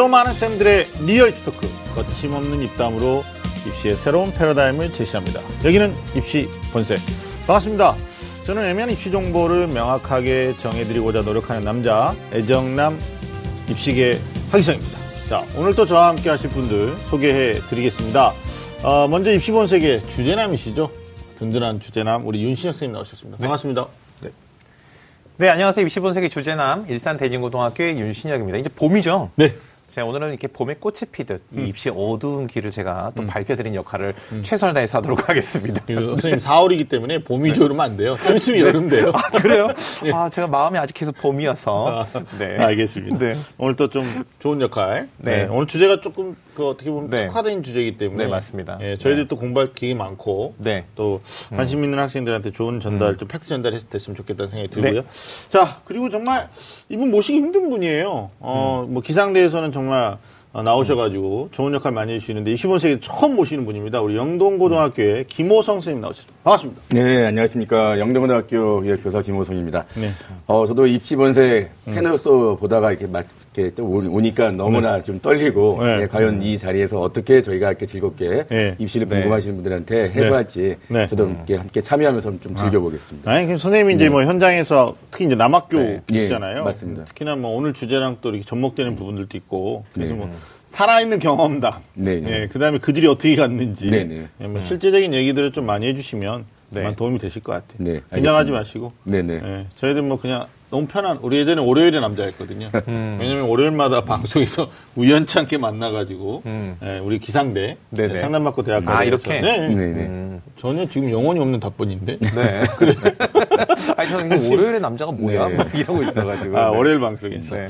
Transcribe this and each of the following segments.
좀 아는 쌤들의 real talk 거침없는 입담으로 입시의 새로운 패러다임을 제시합니다. 여기는 입시 본색 반갑습니다. 저는 애매한 입시 정보를 명확하게 정해드리고자 노력하는 남자 애정남 입시계 하기성입니다. 자 오늘 또 저와 함께 하실 분들 소개해드리겠습니다. 어, 먼저 입시 본색의 주제남이시죠. 든든한 주제남 우리 윤신혁 선생님 나오셨습니다. 반갑습니다. 네. 네, 안녕하세요. 25세기 주제남 일산 대진고등학교의 윤신혁입니다. 이제 봄이죠. 네. 제가 오늘은 이렇게 봄에 꽃이 피듯 이 입시 어두운 길을 제가 또 밝혀드린 역할을 최선을 다해서 하도록 하겠습니다. 그 선생님 4월이기 때문에 봄이죠 이러면 안 돼요. 좀 있으면 여름 돼요. 아, 그래요? 아, 제가 마음이 아직 계속 봄이어서. 네. 알겠습니다. 네. 오늘 또 좀 좋은 역할. 네. 오늘 주제가 조금 그 어떻게 보면 네. 특화된 주제이기 때문에. 네, 맞습니다. 예, 저희들 또 공부할 기회 많고. 네. 또 관심 있는 학생들한테 좋은 전달, 좀 팩트 전달했으면 좋겠다는 생각이 들고요. 자, 그리고 정말 이분 모시기 힘든 분이에요. 어, 뭐 기상대에서는 정말 어, 나오셔가지고 좋은 역할 많이 해주시는데 25세기 처음 모시는 분입니다. 우리 영동고등학교의 김호성 선생님 나오셨습니다. 반갑습니다. 네, 안녕하십니까. 영동고등학교 의 교사 김호성입니다. 네. 어, 저도 입시본색 패널로서 보다가 이렇게 막 이렇게 또 오- 오니까 너무나 좀 떨리고, 네. 예, 과연 이 자리에서 어떻게 저희가 이렇게 즐겁게 네. 입시를 네. 궁금하시는 분들한테 해소할지 네. 저도 함께, 함께 참여하면서 좀 즐겨보겠습니다. 아니, 그럼 선생님이 이제 뭐 현장에서 특히 이제 남학교 네. 계시잖아요. 예, 맞습니다. 특히나 뭐 오늘 주제랑 또 이렇게 접목되는 부분들도 있고. 그래서 네. 뭐 살아있는 경험담. 네, 네. 예, 그 다음에 그들이 어떻게 갔는지. 네, 네. 예, 뭐 실제적인 얘기들을 좀 많이 해주시면 네. 도움이 되실 것 같아요. 네, 긴장하지. 마시고. 네네. 예, 저희들 뭐 그냥 너무 편한, 우리 예전에 월요일에 남자였거든요. 음. 왜냐면 월요일마다 방송에서 우연찮게 만나가지고, 예, 우리 기상대, 음. 네네. 예, 상담받고 대학 아, 가서 이렇게? 네, 네. 네네. 전혀 지금 영혼이 없는 답변인데. 네. 아니, 저는 이게 월요일에 남자가 뭐야? 네. 막 이러고 있어가지고. 아, 네. 월요일 방송에서. 네.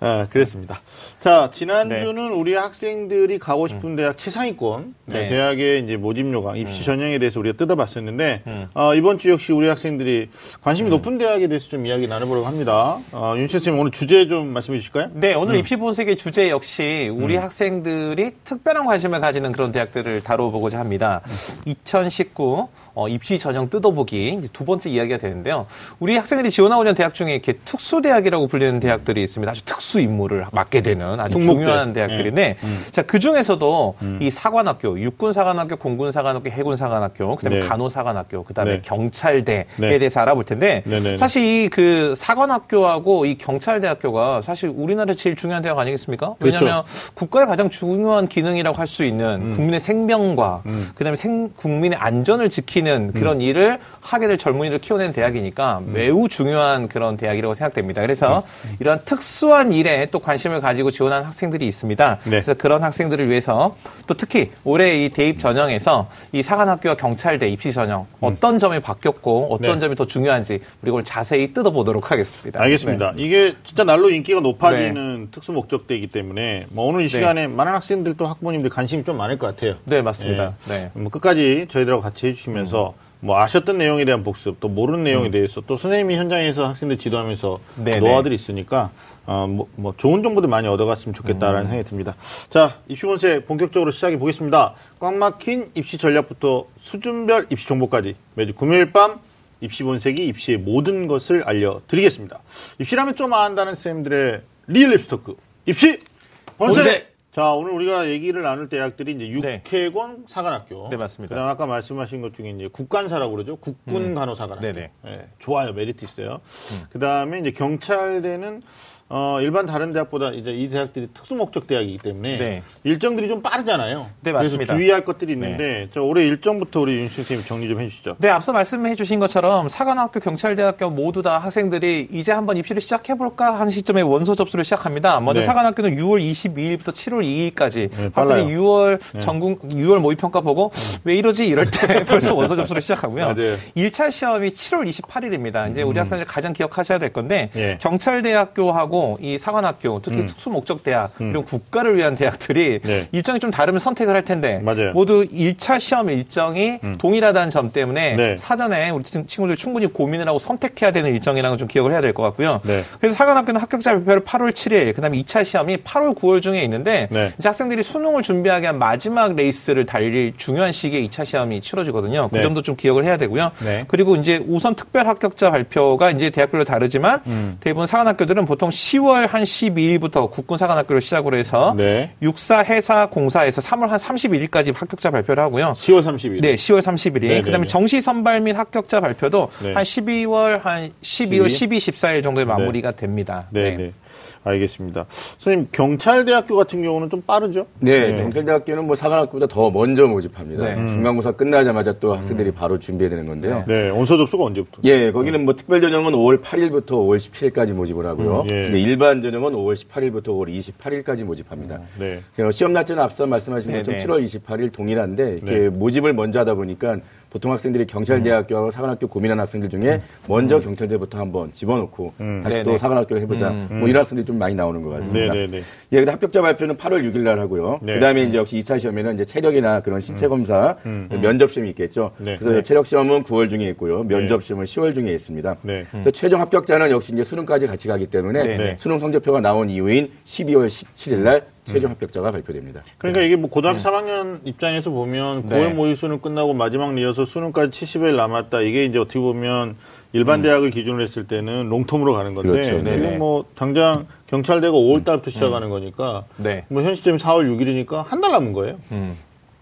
아, 그랬습니다. 자, 지난주는 우리 학생들이 가고 싶은 대학 최상위권 네, 네. 대학의 이제 모집 요강, 입시 전형에 대해서 우리가 뜯어봤었는데 어, 이번 주 역시 우리 학생들이 관심이 높은 대학에 대해서 좀 이야기 나눠보려고 합니다. 어, 윤 선생님 오늘 주제 좀 말씀해 주실까요? 네, 오늘 입시 본색의 주제 역시 우리 학생들이 특별한 관심을 가지는 그런 대학들을 다뤄보고자 합니다. 2019 어, 입시 전형 뜯어보기 두 번째 이야기 가 되는데요. 우리 학생들이 지원하고자 하는 대학 중에 이렇게 특수대학이라고 불리는 대학들이 있습니다. 아주 특수 임무를 맡게 되는 아주 특목대. 중요한 대학들인데, 자, 그 중에서도 이 사관학교, 육군사관학교, 공군사관학교, 해군사관학교, 그 다음에 네. 간호사관학교, 그 다음에 네. 경찰대에 네. 대해서 알아볼 텐데. 사실 이 그 사관학교하고 이 경찰대학교가 사실 우리나라에 제일 중요한 대학 아니겠습니까? 그렇죠. 왜냐하면 국가의 가장 중요한 기능이라고 할 수 있는 음. 국민의 생명과 그다음에 생, 국민의 안전을 지키는 그런 일을 하게 될 젊은이를 키워낸 대학이니까 음. 매우 중요한 그런 대학이라고 생각됩니다. 그래서 이러한 특수한 일에 또 관심을 가지고 지원한 학생들이 있습니다. 네. 그래서 그런 학생들을 위해서 또 특히 올해 이 대입 전형에서 이 사관학교와 경찰대 입시 전형 어떤 점이 바뀌었고 어떤 음. 네. 점이 더 중요한지 우리 이걸 자세히 뜯어보도록 하겠습니다. 알겠습니다. 이게 진짜 날로 인기가 높아지는 특수 목적대이기 때문에 뭐 오늘 이 시간에 많은 학생들도 학부모님들 관심이 좀 많을 것 같아요. 네, 맞습니다. 네. 뭐 끝까지 저희들하고 같이 해주시면서 뭐 아셨던 내용에 대한 복습, 또 모르는 내용에 대해서 또 선생님이 현장에서 학생들 지도하면서 네네. 노하우들이 있으니까 어, 뭐, 뭐 좋은 정보들 많이 얻어갔으면 좋겠다라는 생각이 듭니다. 자, 입시 본색 본격적으로 시작해 보겠습니다. 꽉 막힌 입시 전략부터 수준별 입시 정보까지 매주 금요일 밤 입시 본색이 입시의 모든 것을 알려드리겠습니다. 입시라면 좀 안다는 쌤들의 real 입시 talk. 입시 본색! 본색! 자, 오늘 우리가 얘기를 나눌 대학들이 이제 네. 육해권 사관학교. 네, 맞습니다. 그다음 아까 말씀하신 것 중에 이제 국간사라고 그러죠. 국군 간호사관학교. 네네. 예, 좋아요. 메리트 있어요. 그다음에 이제 경찰대는 어, 일반 다른 대학보다 이제 이 대학들이 특수 목적 대학이기 때문에 네. 일정들이 좀 빠르잖아요. 네, 맞습니다. 그래서 주의할 것들이 있는데 저 올해 일정부터 우리 윤 선생님 정리 좀 해주시죠. 네, 앞서 말씀해 주신 것처럼 사관학교, 경찰대학교 모두 다 학생들이 이제 한번 입시를 시작해볼까 하는 시점에 원서 접수를 시작합니다. 먼저 네. 사관학교는 6월 22일부터 7월 2일까지 네, 학생이 빨라요. 6월 전국 6월 모의평가 보고 왜 이러지 이럴 때 벌써 원서 접수를 시작하고요. 맞아요. 음. 1차 시험이 7월 28일입니다. 이제 우리 학생들 가장 기억하셔야 될 건데 예. 경찰대학교하고 이 사관학교, 특히 특수 목적 대학 이런 국가를 위한 대학들이 음. 네. 일정이 좀 다르면 선택을 할 텐데 맞아요. 모두 1차 시험 일정이 동일하다는 점 때문에 네. 사전에 우리 친- 친구들이 충분히 고민을 하고 선택해야 되는 일정이라는 걸 좀 기억을 해야 될 것 같고요. 네. 그래서 사관학교는 합격자 발표를 8월 7일, 그다음에 2차 시험이 8월 9월 중에 있는데 네. 이제 학생들이 수능을 준비하기 위한 마지막 레이스를 달릴 중요한 시기에 2차 시험이 치러지거든요. 그 네. 점도 좀 기억을 해야 되고요. 네. 그리고 이제 우선 특별 합격자 발표가 이제 대학별로 다르지만 음. 대부분 사관학교들은 보통 10월 한 12일부터 국군사관학교를 시작으로 해서 네. 육사, 해사, 공사에서 3월 한 31일까지 합격자 발표를 하고요. 10월 30일. 네, 10월 30일이. 네, 네, 그다음에 네. 정시 선발 및 합격자 발표도 네. 한 12월 한 12월 12, 14일 정도에 마무리가 됩니다. 네, 네. 알겠습니다. 선생님, 경찰대학교 같은 경우는 좀 빠르죠? 네, 경찰대학교는 뭐 사관학교보다 더 먼저 모집합니다. 네. 중간고사 끝나자마자 또 학생들이 바로 준비해야 되는 건데요. 네, 원서 접수가 언제부터? 예, 거기는 뭐 특별 전형은 5월 8일부터 5월 17일까지 모집을 하고요. 음, 예. 근데 일반 전형은 5월 18일부터 5월 28일까지 모집합니다. 네. 어, 시험 날짜는 앞서 말씀하신 네, 것처럼 네. 7월 28일 동일한데 이렇게 네. 모집을 먼저 하다 보니까 보통 학생들이 경찰대학교하고 사관학교 고민하는 학생들 중에 먼저 경찰대부터 한번 집어넣고 다시 네, 또 네. 사관학교를 해보자 뭐 이런 학생들이 좀 많이 나오는 것 같습니다. 네, 네, 네. 예, 근데 합격자 발표는 8월 6일 날 하고요. 네. 그다음에 이제 역시 2차 시험에는 이제 체력이나 그런 신체 검사, 면접 시험이 있겠죠. 네. 그래서 네. 체력 시험은 9월 중에 있고요. 면접 시험은 10월 중에 있습니다. 네. 그래서 최종 합격자는 역시 이제 수능까지 같이 가기 때문에. 수능 성적표가 나온 이후인 12월 17일 날 최종 합격자가 발표됩니다. 그러니까 이게 뭐 고등학교 3학년 입장에서 보면 네. 9월 모의 수능 끝나고 마지막 리허설 수능까지 70일 남았다. 이게 이제 어떻게 보면 일반 대학을 기준으로 했을 때는 롱텀으로 가는 건데 그렇죠. 지금. 뭐 당장 경찰대가 5월 달부터 시작하는 거니까 네. 뭐현 시점이 4월 6일이니까 한 달 남은 거예요.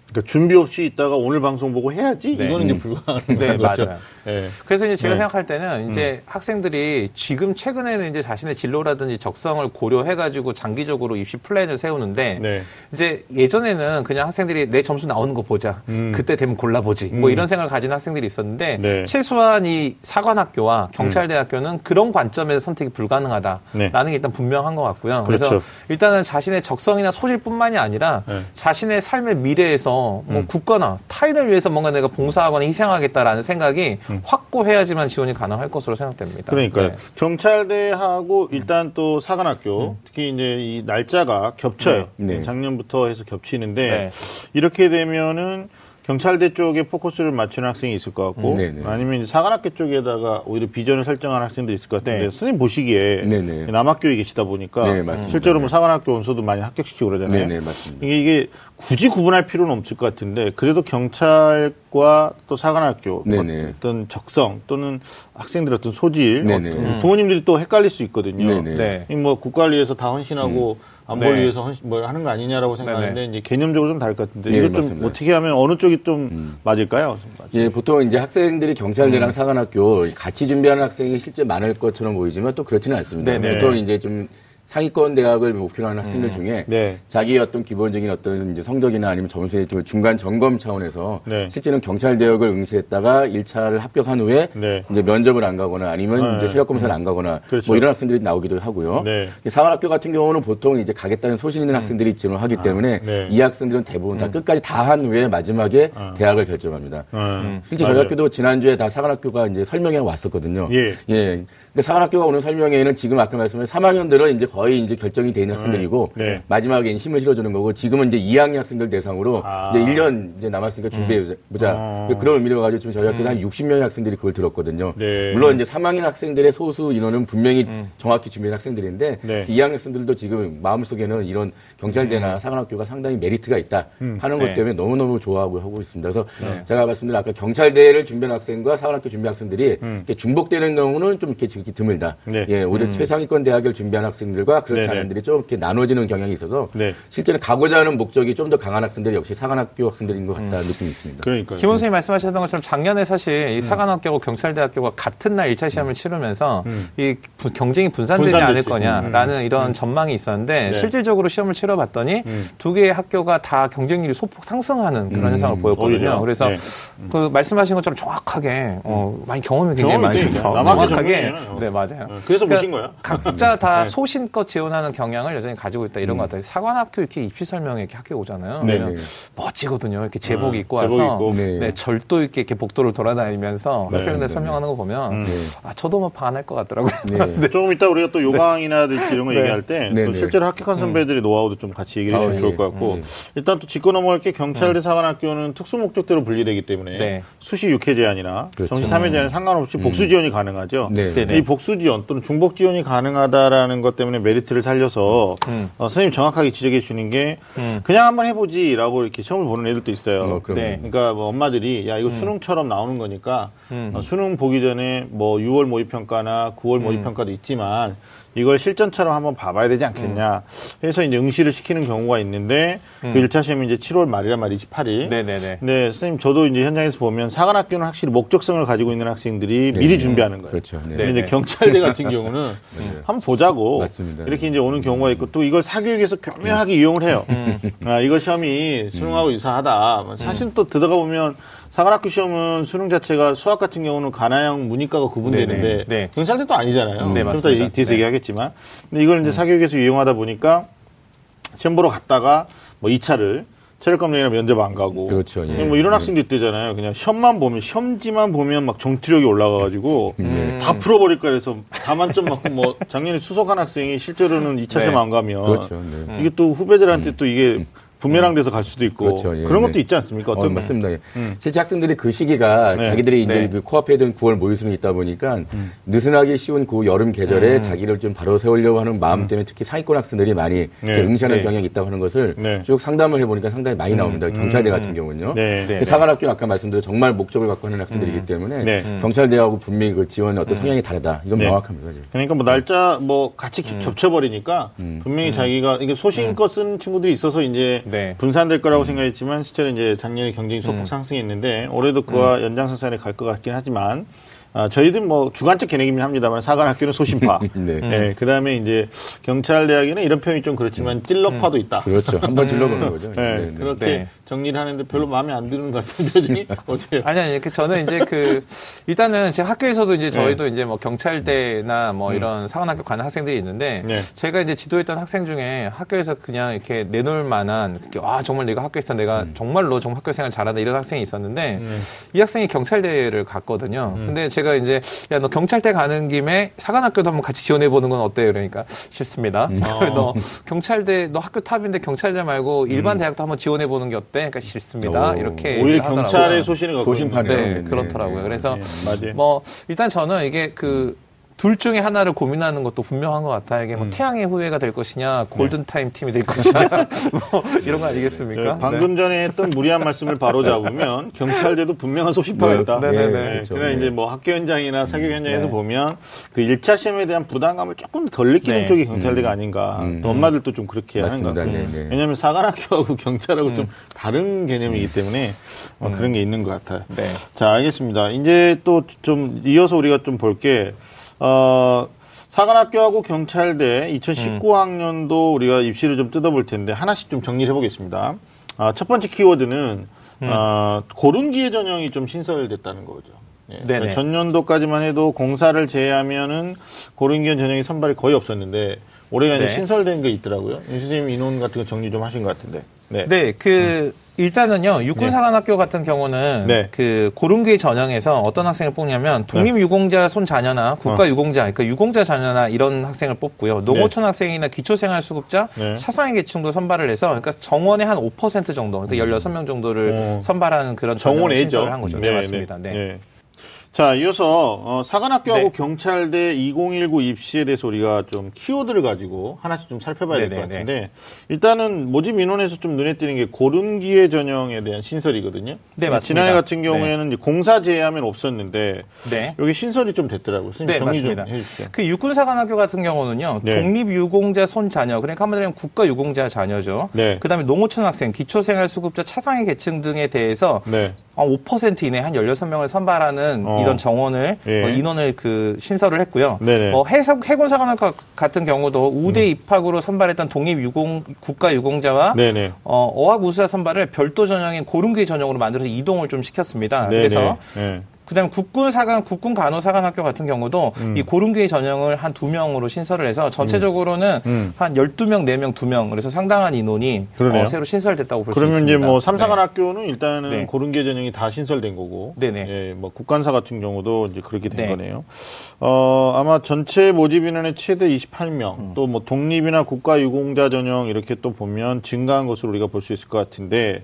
음. 그러니까 준비 없이 있다가 오늘 방송 보고 해야지 네. 이거는 이제 불가능한 네, 거죠. 맞아요. 네. 그래서 이제 제가 네. 생각할 때는 이제 학생들이 지금 최근에는 이제 자신의 진로라든지 적성을 고려해가지고 장기적으로 입시 플랜을 세우는데 네. 이제 예전에는 그냥 학생들이 내 점수 나오는 거 보자. 음. 그때 되면 골라보지. 뭐 이런 생각을 가진 학생들이 있었는데 네. 최소한 이 사관학교와 경찰대학교는 그런 관점에서 선택이 불가능하다라는 네. 게 일단 분명한 것 같고요. 그래서 그렇죠. 일단은 자신의 적성이나 소질뿐만이 아니라 네. 자신의 삶의 미래에서 뭐 국가나 타인을 위해서 뭔가 내가 봉사하거나 희생하겠다라는 생각이 확고해야지만 지원이 가능할 것으로 생각됩니다. 그러니까요. 네. 경찰대하고 일단 또 사관학교 특히 이제 이 날짜가 겹쳐요. 네. 네. 작년부터 해서 겹치는데 네. 이렇게 되면은 경찰대 쪽에 포커스를 맞추는 학생이 있을 것 같고 네, 네. 아니면 사관학교 쪽에다가 오히려 비전을 설정하는 학생들이 있을 것 같은데 네. 선생님 보시기에 네, 네. 남학교에 계시다 보니까 네, 맞습니다. 실제로 뭐 사관학교 원서도 많이 합격시키고 그러잖아요. 네, 네, 맞습니다. 이게, 이게 굳이 구분할 필요는 없을 것 같은데 그래도 경찰과 또 사관학교 네네. 어떤 적성 또는 학생들의 어떤 소질 네네. 어, 부모님들이 또 헷갈릴 수 있거든요. 네네. 네. 이뭐 국가를 위해서 다 헌신하고 안보를 네. 위해서 헌신, 뭘 하는 거 아니냐라고 생각하는데 이제 개념적으로 좀 다를 것 같은데 네, 이거 좀 맞습니다. 어떻게 하면 어느 쪽이 좀 맞을까요? 예, 보통 이제 학생들이 경찰대랑 사관학교 같이 준비하는 학생이 실제 많을 것처럼 보이지만 또 그렇지는 않습니다. 네네. 보통 이제 좀 상위권 대학을 목표로 하는 학생들 중에 네. 자기의 어떤 기본적인 어떤 이제 성적이나 아니면 점수의 좀 중간 점검 차원에서 네. 실제는 경찰 대학을 응시했다가 1차를 합격한 후에 네. 이제 면접을 안 가거나 아니면 네. 이제 체력 검사를 안 가거나 그렇죠. 뭐 이런 학생들이 나오기도 하고요. 네. 사관학교 같은 경우는 보통 이제 가겠다는 소신 있는 학생들이 지원을 하기 때문에 네. 이 학생들은 대부분 다 끝까지 다 한 후에 마지막에 대학을 결정합니다. 음, 실제 저희. 학교도 지난주에 다 사관학교가 이제 설명회 왔었거든요. 예. 근데 사관학교가 오는 설명회에는 지금 아까 말씀하신 3학년들은 이제 거의 이제 결정이 돼 있는 학생들이고 네. 마지막에 힘을 실어주는 거고 지금은 이제 2학년 학생들 대상으로 아. 이제 1년 이제 남았으니까 준비해 보자. 어. 그런 의미로 가지고 지금 저희 학교도 한 60명의 학생들이 그걸 들었거든요. 네. 물론 이제 3학년 학생들의 소수 인원은 분명히 정확히 준비한 학생들인데 네. 2학년 학생들도 지금 마음속에는 이런 경찰대나 사관학교가 상당히 메리트가 있다 하는 것 네. 때문에 너무너무 좋아하고 하고 있습니다. 그래서 제가 말씀드린 아까 경찰대를 준비한 학생과 사관학교 준비 학생들이 이렇게 중복되는 경우는 좀 이렇게 지 극히 드물다. 네. 예, 오히려 최상위권 대학을 준비한 학생들과 그렇지 네네. 않은 애들이 좀 이렇게 나눠지는 경향이 있어서 네. 실제는 가고자 하는 목적이 좀 더 강한 학생들이 역시 사관학교 학생들인 것 같다는 느낌이 있습니다. 그러니까요. 김 원수님 말씀하셨던 것처럼 작년에 사실 이 사관학교하고 경찰대학교가 같은 날 1차 시험을 치르면서 이 부- 경쟁이 분산되지 않을 분산됐지. 거냐라는 이런 전망이 있었는데 네. 실질적으로 시험을 치러봤더니 두 개의 학교가 다 경쟁률이 소폭 상승하는 그런 현상을 보였거든요. 오히려. 그래서 네. 그 말씀하신 것처럼 정확하게 어, 많이 경험이 굉장히 많으셔서 정확하게 전문이에요. 네 맞아요. 어, 그래서 모신 거야. 각자 다 소신껏 지원하는 경향을 여전히 가지고 있다 이런 것 같아요. 사관학교 이렇게 입시 설명회 이렇게 학교 오잖아요. 네, 네. 멋지거든요. 이렇게 제복 어, 입고 제복 와서 입고. 네. 네, 절도 있게 이렇게 복도를 돌아다니면서. 학생들 설명하는 거 보면 네. 아 저도 뭐 반할 것 같더라고요. 네. 조금 이따 우리가 또 요강이나든지 이런 거 네. 얘기할 때 네, 또 네. 실제로 합격한 선배들의 노하우도 좀 같이 얘기해 주시면 아, 좋을 예. 것 같고 음. 일단 또 짚고 넘어갈 게 경찰대 사관학교는 특수 목적대로 분리되기 때문에 네. 수시 6회 제한이나 그렇죠. 정시 3회 제한에 상관없이 복수 지원이 가능하죠. 네. 이 복수 지원 또는 중복 지원이 가능하다라는 것 때문에 메리트를 살려서 음. 어, 선생님 정확하게 지적해 주는 게 음. 그냥 한번 해보지라고 이렇게 시험을 보는 애들도 있어요. 어. 네. 그러니까 뭐 엄마들이 야 이거 수능처럼 나오는 거니까 음. 어, 수능 보기 전에 뭐 6월 모의 평가나 9월 모의 평가도 있지만 이걸 실전처럼 한번 봐봐야 되지 않겠냐 해서 이제 응시를 시키는 경우가 있는데 그 1차 시험이 이제 7월 말이란 말이 28일. 네네네. 네, 선생님 저도 이제 현장에서 보면 사관학교는 확실히 목적성을 가지고 있는 학생들이 미리 준비하는 거예요. 그렇죠. 네. 근데 이제 네. 경찰대 같은 경우는 한번 보자고 맞습니다. 이렇게 이제 오는 경우가 있고 또 이걸 사교육에서 교묘하게 이용을 해요. 아, 이거 시험이 수능하고 유사하다. 사실 또 들어가 보면 사관학교 시험은 수능 자체가 수학 같은 경우는 가나형 문이과가 구분되는데. 네. 경찰대도 아니잖아요. 네, 좀 이따 뒤에서 네. 얘기하겠지만 근데 이걸 이제 사교육에서 이용하다 보니까 시험 보러 갔다가 뭐 2차를 체력 검정이나 면접 안 가고 그렇죠, 예. 뭐 이런 학생도 있대잖아요. 그냥 시험만 보면 시험지만 보면 막 정투력이 올라가가지고 네. 다 풀어버릴까 해서 다만점 맞고 뭐 작년에 수석한 학생이 실제로는 2차 시험 네. 안 가면 그렇죠. 네. 이게 또 후배들한테 또 이게 부메랑 돼서 갈 수도 있고 그렇죠, 예, 그런 것도 네. 있지 않습니까? 어, 어떤 맞습니다. 예. 실제 학생들이 그 시기가 네. 자기들이 이제 네. 그 코앞에 둔 9월 모의수능이 있다 보니까 느슨하기 쉬운 그 여름 계절에 자기를 좀 바로 세우려고 하는 마음 때문에 특히 상위권 학생들이 많이 이렇게 응시하는 네. 경향이 있다고 하는 것을 네. 쭉 상담을 해보니까 상당히 많이 나옵니다. 경찰대 같은 경우는요. 네. 네. 그 사관학교 아까 말씀드린 정말 목적을 갖고 하는 학생들이기 때문에 네. 경찰대하고 분명히 그 지원의 어떤 성향이 다르다. 이건 네. 명확합니다. 지금. 그러니까 뭐 날짜 뭐 같이 겹쳐버리니까 분명히 자기가 이게 소신껏 쓴 친구들이 있어서 이제 네. 분산될 거라고 생각했지만 실제로 이제 작년에 경쟁이 소폭 상승했는데 올해도 그와 연장선상에 갈 것 같긴 하지만 아, 저희들 뭐 주관적 개념이긴 합니다만 사관학교는 소신파. 네. 네, 그 다음에 이제 경찰대학에는 이런 표현이 좀 그렇지만 찔러파도 있다. 그렇죠. 한번 질러보는 거죠. 네, 네, 네. 그렇게 네. 정리를 하는데 별로 마음에 안 드는 것 같은 표정이 어때요? 아니 아니 그 저는 이제 그 일단은 제 학교에서도 이제 저희도 네. 이제 뭐 경찰대나 뭐 이런 사관학교 가는 학생들이 있는데 네. 제가 이제 지도했던 학생 중에 학교에서 그냥 이렇게 내놓을 만한 그렇게 아 정말 내가 학교에서 내가 음. 정말로 정말 학교 생활 잘한다 이런 학생이 있었는데 네. 이 학생이 경찰대를 갔거든요. 음. 근데 제가 이제 야 너 경찰대 가는 김에 사관학교도 한번 같이 지원해 보는 건 어때요? 그러니까 싫습니다. 음. 너 경찰대 너 학교 탑인데 경찰대 말고 일반 대학도 한번 지원해 보는 게 어때? 그러니까 싫습니다. 오. 이렇게 음. 오히려 하더라고요. 경찰의 소신을. 있는 네, 네, 네, 그렇더라고요. 네. 그래서 네. 뭐 일단 저는 이게 그 둘 중에 하나를 고민하는 것도 분명한 것 같아요. 이게 음. 뭐 태양의 후예가 될 네. 것이냐, 골든 타임 팀이 될 것이냐, 뭐 이런 거 아니겠습니까? 네, 방금 전에 했던 무리한 말씀을 바로 잡으면 경찰대도 분명한 소신파가 네, 있다. 네, 네, 네. 그렇죠. 그러나 네. 이제 뭐 학교 현장이나 사교 현장에서 네. 보면 그 1차 시험에 대한 부담감을 조금 덜 느끼는 네. 쪽이 경찰대가 아닌가. 음. 또 엄마들도 좀 그렇게 하는 것 맞습니다. 같고. 네, 네. 왜냐하면 사관학교하고 경찰하고 좀 다른 개념이기 때문에 어, 그런 게 있는 것 같아요. 네. 자, 알겠습니다. 이제 또 좀 이어서 우리가 좀 볼게, 어, 사관학교하고 경찰대 2019학년도 우리가 입시를 좀 뜯어볼 텐데 하나씩 좀 정리를 해보겠습니다. 아, 첫 번째 키워드는 아, 고른기의 전형이 좀 신설됐다는 거죠. 예. 그러니까 전년도까지만 해도 공사를 제외하면은 고른기의 전형이 선발이 거의 없었는데 올해가 이제 네. 신설된 게 있더라고요. 임 선생님 인원 같은 거 정리 좀 하신 것 같은데. 네. 네, 그 일단은요 육군사관학교 같은 경우는 네. 그 고른기 전형에서 어떤 학생을 뽑냐면 독립유공자 손 자녀나 어. 국가유공자, 그러니까 유공자 자녀나 이런 학생을 뽑고요. 농어촌 학생이나 기초생활수급자, 네. 사상의 계층도 선발을 해서 그러니까 정원의 한 5% 정도, 그러니까 16명 정도를 어. 선발하는 그런 정원. 신설을 한 거죠. 네, 맞습니다. 네. 자, 이어서 어, 사관학교하고 네. 경찰대 2019 입시에 대해서 우리가 좀 키워드를 가지고 하나씩 좀 살펴봐야 될 것. 같은데 일단은 모집 인원에서 좀 눈에 띄는 게 고른기의 전형에 대한 신설이거든요. 네, 맞습니다. 지난해 같은 경우에는 이제 공사 제외하면 없었는데 네. 여기 신설이 좀 됐더라고요. 네, 정리 맞습니다. 그 육군 사관학교 같은 경우는요, 네. 독립 유공자 손 자녀, 그러니까 한마디로 하면 국가 유공자 자녀죠. 네. 그 다음에 농어촌 학생, 기초생활수급자, 차상위 계층 등에 대해서 네. 한 5% 이내 한 16명을 선발하는 어. 이런 정원을 예. 어, 인원을 그 신설을 했고요. 네네. 어, 해석 해군 사관학과 같은 경우도 우대 입학으로 선발했던 독립 유공 국가 유공자와 네네. 어, 어학 우수자 선발을 별도 전형인 고른기 전형으로 만들어서 이동을 좀 시켰습니다. 네네. 그래서 네. 그다음에 국군 사관 국군 간호사관학교 같은 경우도 음. 이 고른기의 전형을 한 두 명으로 신설을 해서 전체적으로는 음. 한 12명, 4명, 2명 그래서 상당한 인원이. 어, 새로 신설됐다고 볼수 그러면 있습니다. 이제 뭐 삼사관학교는 일단은 네. 고른계 전형이 다 신설된 거고, 네네. 예, 뭐 국간사 같은 경우도 이제 그렇게 된 네. 거네요. 어 아마 전체 모집 인원의 최대 28명, 음. 또뭐 독립이나 국가 유공자 전형 이렇게 또 보면 증가한 것으로 우리가 볼 수 있을 것 같은데,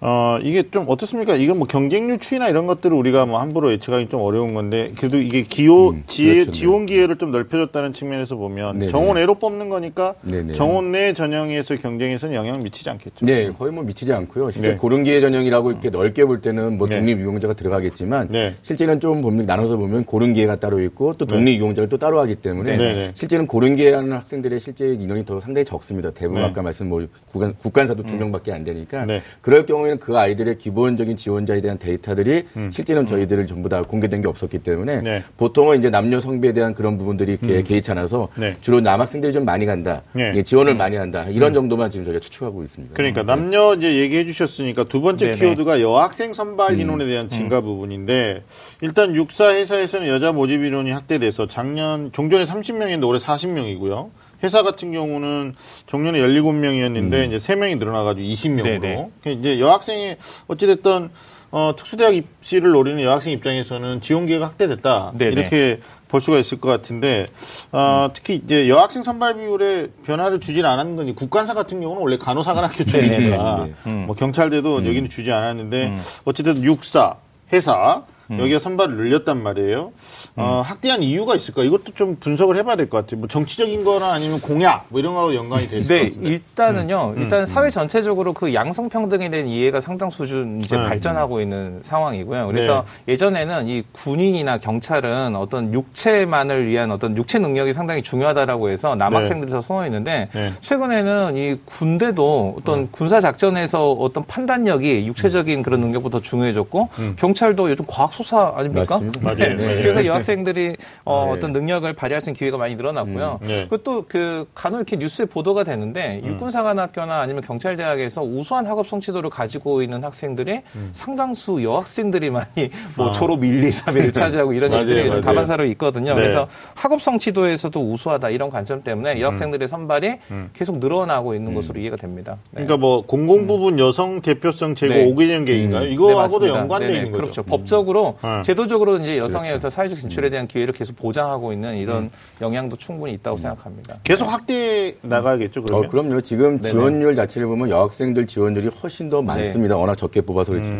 어, 이게 좀 어떻습니까? 이건 뭐 경쟁률 추이나 이런 것들을 우리가 뭐 함부로 예측하기 좀 어려운 건데, 그래도 이게 기호, 음, 지혜, 그렇죠. 지원 기회를 좀 넓혀줬다는 측면에서 보면 네네. 정원 애로 뽑는 거니까 네네. 정원 내 전형에서 경쟁에서는 영향 미치지 않겠죠. 네, 거의 뭐 미치지 않고요. 실제 네. 고른 기회 전형이라고 이렇게 넓게 볼 때는 뭐 네. 독립유공자가 들어가겠지만 네. 실제는 좀 보면 나눠서 보면 고른 기회가 따로 있고 또 독립유공자가 또 따로 하기 때문에 네. 네. 실제는 고른 기회 하는 학생들의 실제 인원이 더 상당히 적습니다. 대부분 네. 아까 말씀 뭐 국간, 국간사도 두 명밖에 안 되니까 네. 그럴 경우에 는 그 아이들의 기본적인 지원자에 대한 데이터들이 음. 실제는 저희들을 전부 다 공개된 게 없었기 때문에 네. 보통은 이제 남녀 성비에 대한 그런 부분들이 개의치 않아서 네. 주로 남학생들이 좀 많이 간다. 네. 이게 지원을 많이 한다. 이런 정도만 지금 저희가 추측하고 있습니다. 그러니까 남녀 이제 얘기해 주셨으니까 두 번째 네네. 키워드가 여학생 선발 인원에 대한 증가 부분인데 일단 육사 회사에서는 여자 모집 인원이 확대돼서 작년 종전에 30명인데 올해 40명이고요. 회사 같은 경우는 작년에 17명이었는데 이제 3명이 늘어나가지고 20명으로. 네네. 이제 여학생이 어찌됐든 어, 특수대학 입시를 노리는 여학생 입장에서는 지원 기회가 확대됐다. 네네. 이렇게 볼 수가 있을 것 같은데 어, 특히 이제 여학생 선발 비율에 변화를 주진 않았는 건이 국간사 같은 경우는 원래 간호사관학교 쪽이니까 네, 네. 뭐 경찰대도 여기는 주지 않았는데 어쨌든 육사 회사 여기가 선발을 늘렸단 말이에요. 어, 확대한 이유가 있을까? 이것도 좀 분석을 해봐야 될 것 같아요. 뭐 정치적인 거나 아니면 공약 뭐 이런 거하고 연관이 돼 있을 것 네, 같은데. 일단은요. 일단 사회 전체적으로 그 양성 평등에 대한 이해가 상당 수준 이제 네. 발전하고 있는 상황이고요. 그래서 예전에는 이 군인이나 경찰은 어떤 육체만을 위한 어떤 육체 능력이 상당히 중요하다라고 해서 남학생들에서 선호했는데 네. 최근에는 이 군대도 어떤 군사 작전에서 어떤 판단력이 육체적인 그런 능력보다 더 중요해졌고 경찰도 요즘 과학 수사 아닙니까? 맞습니다. 맞아요. 네. 그래서 여학생들이 어, 네. 어떤 능력을 발휘할 수 있는 기회가 많이 늘어났고요. 음, 네. 그리고 또그 간혹 이렇게 뉴스에 보도가 되는데 음. 육군사관학교나 아니면 경찰대학에서 우수한 학업 성취도를 가지고 있는 학생들이 음. 상당수 여학생들이 많이 뭐 졸업 1, 2, 3위를 차지하고 이런 아. 일들이 좀. 다반사로 있거든요. 네. 그래서 학업 성취도에서도 우수하다 이런 관점 때문에 여학생들의 선발이 계속 늘어나고 있는 것으로 이해가 됩니다. 네. 음. 그러니까 뭐 공공 부분 여성 대표성 제고 네. 5개년 계획인가요? 네, 이거하고도 맞습니다. 연관돼 있는 거죠. 그렇죠. 법적으로 음. 제도적으로 이제 여성의 그렇죠. 사회적 진출에 대한 기회를 계속 보장하고 있는 이런 음. 영향도 충분히 있다고 생각합니다. 계속 확대해 나가야겠죠. 그러면. 어, 그럼요. 지금 네네. 지원율 자체를 보면 여학생들 지원율이 훨씬 더 많습니다. 워낙 적게 뽑아서 그렇지.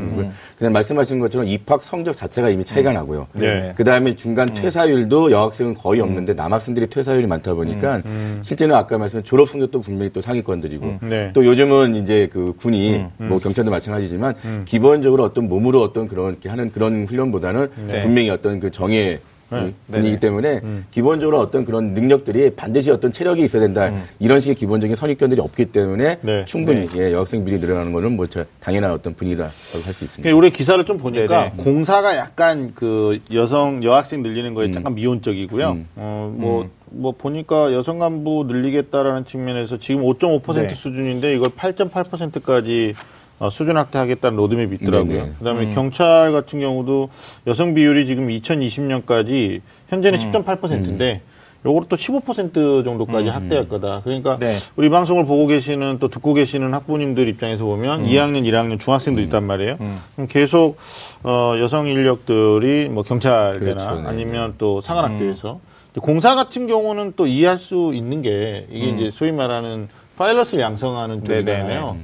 그냥 말씀하신 것처럼 입학 성적 자체가 이미 차이가 나고요. 네. 그 다음에 중간 퇴사율도 여학생은 거의 없는데 남학생들이 퇴사율이 많다 보니까 실제는 아까 말씀한 졸업 성적도 분명히 또 상위권들이고 네. 또 요즘은 이제 그 군이 뭐 경찰도 마찬가지지만 기본적으로 어떤 몸으로 어떤 그런 이렇게 하는 그런 훈련 보다는 네. 분명히 어떤 그 정예 네. 분이기 네네. 때문에 기본적으로 어떤 그런 능력들이 반드시 어떤 체력이 있어야 된다 이런 식의 기본적인 선입견들이 없기 때문에 네. 충분히 예, 여학생 비리 늘어나는 거는 뭐 저- 당연한 어떤 분이다라고 할 수 있습니다. 우리 기사를 좀 보니까 네네. 공사가 약간 그 여성 여학생 늘리는 음. 거에 약간 미온적이고요. 어, 뭐, 뭐 보니까 여성 간부 늘리겠다라는 측면에서 지금 5.5% 네. 수준인데 이걸 8.8%까지 어, 수준 확대하겠다는 로드맵이 있더라고요. 네네. 그다음에 경찰 같은 경우도 여성 비율이 지금 2020년까지 현재는 10.8%인데 요거를 또 15% 정도까지 확대할 거다. 그러니까 네. 우리 방송을 보고 계시는 또 듣고 계시는 학부모님들 입장에서 보면 2학년, 1학년 중학생도 있단 말이에요. 그럼 계속 어, 여성 인력들이 뭐 경찰대나 그렇죠, 네. 아니면 또 상한학교에서 근데 공사 같은 경우는 또 이해할 수 있는 게 이게 이제 소위 말하는 파일럿을 양성하는 쪽이잖아요.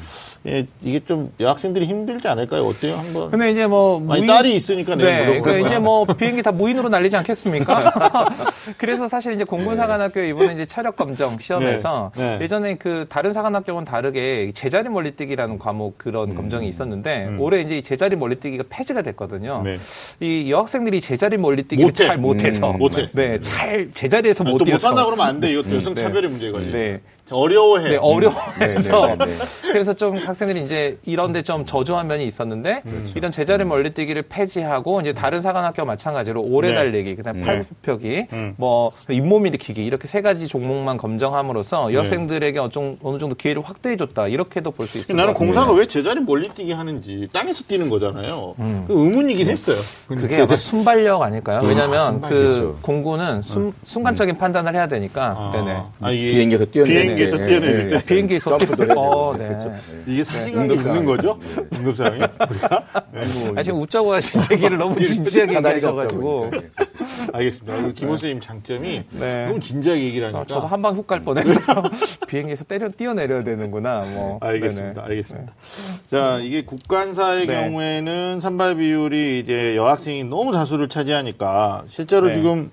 예, 이게 좀 여학생들이 힘들지 않을까요? 어때요? 한번. 근데 이제 뭐 아니, 딸이 있으니까 내가 네, 물어보는 그. 이제 뭐 비행기 다 무인으로 날리지 않겠습니까? 그래서 사실 이제 공군사관학교 이번에 이제 체력 검정 시험에서 네, 네. 예전에 그 다른 사관학교는 다르게 제자리 멀리뛰기라는 과목 그런 음. 검정이 있었는데 올해 이제 이 제자리 멀리뛰기가 폐지가 됐거든요. 네. 이 여학생들이 제자리 멀리뛰기를 못해. 잘 못해서 음, 못해. 네, 잘 제자리에서 아니, 못또 뛰어서 못한다 그러면 안 돼. 이것도 여성 차별의 문제가 있 네. 어려워해. 네, 어려워해서 네, 네, 네, 그래서 좀 학생들이 이제 이런데 좀 저조한 면이 있었는데 그렇죠. 이런 제자리 멀리뛰기를 폐지하고 이제 다른 사관학교와 마찬가지로 오래 네. 달리기, 그다음 에 팔굽혀기, 음. 뭐 잇몸 일으키기 이렇게 세 가지 종목만 검정함으로써 네. 여학생들에게 어느 정도, 어느 정도 기회를 확대해줬다 이렇게도 볼 수 있습니다. 나는 공사가 왜 제자리 멀리 뛰기 하는지 땅에서 뛰는 거잖아요. 그 의문이긴 했어요. 그게 제자- 아마 순발력 아닐까요? 왜냐하면 그 순발력이죠. 공군은 순, 순간적인 판단을 해야 되니까. 아, 네네. 아, 이게 비행기에서 뛰어내리는 비행기에서 게, 뛰어내릴 예, 때 예. 아, 비행기에서 어, 되고, 네. 그렇죠. 예. 이게 사실관계. 있는 거죠? 응급상황이 우리가 네. 아, 지금 웃자고 하신 얘기를 너무 진지하게 그러니까. 알겠습니다. 김호 선생님 장점이 네. 너무 진지하게 얘기를 하니까. 아, 저도 한 방 훅 갈 뻔했어요. 비행기에서 때려 뛰어내려야 되는구나. 뭐. 알겠습니다. 네네. 알겠습니다. 자, 이게 국관사의 네. 경우에는 선발 비율이 이제 여학생이 너무 다수를 차지하니까 실제로 네. 지금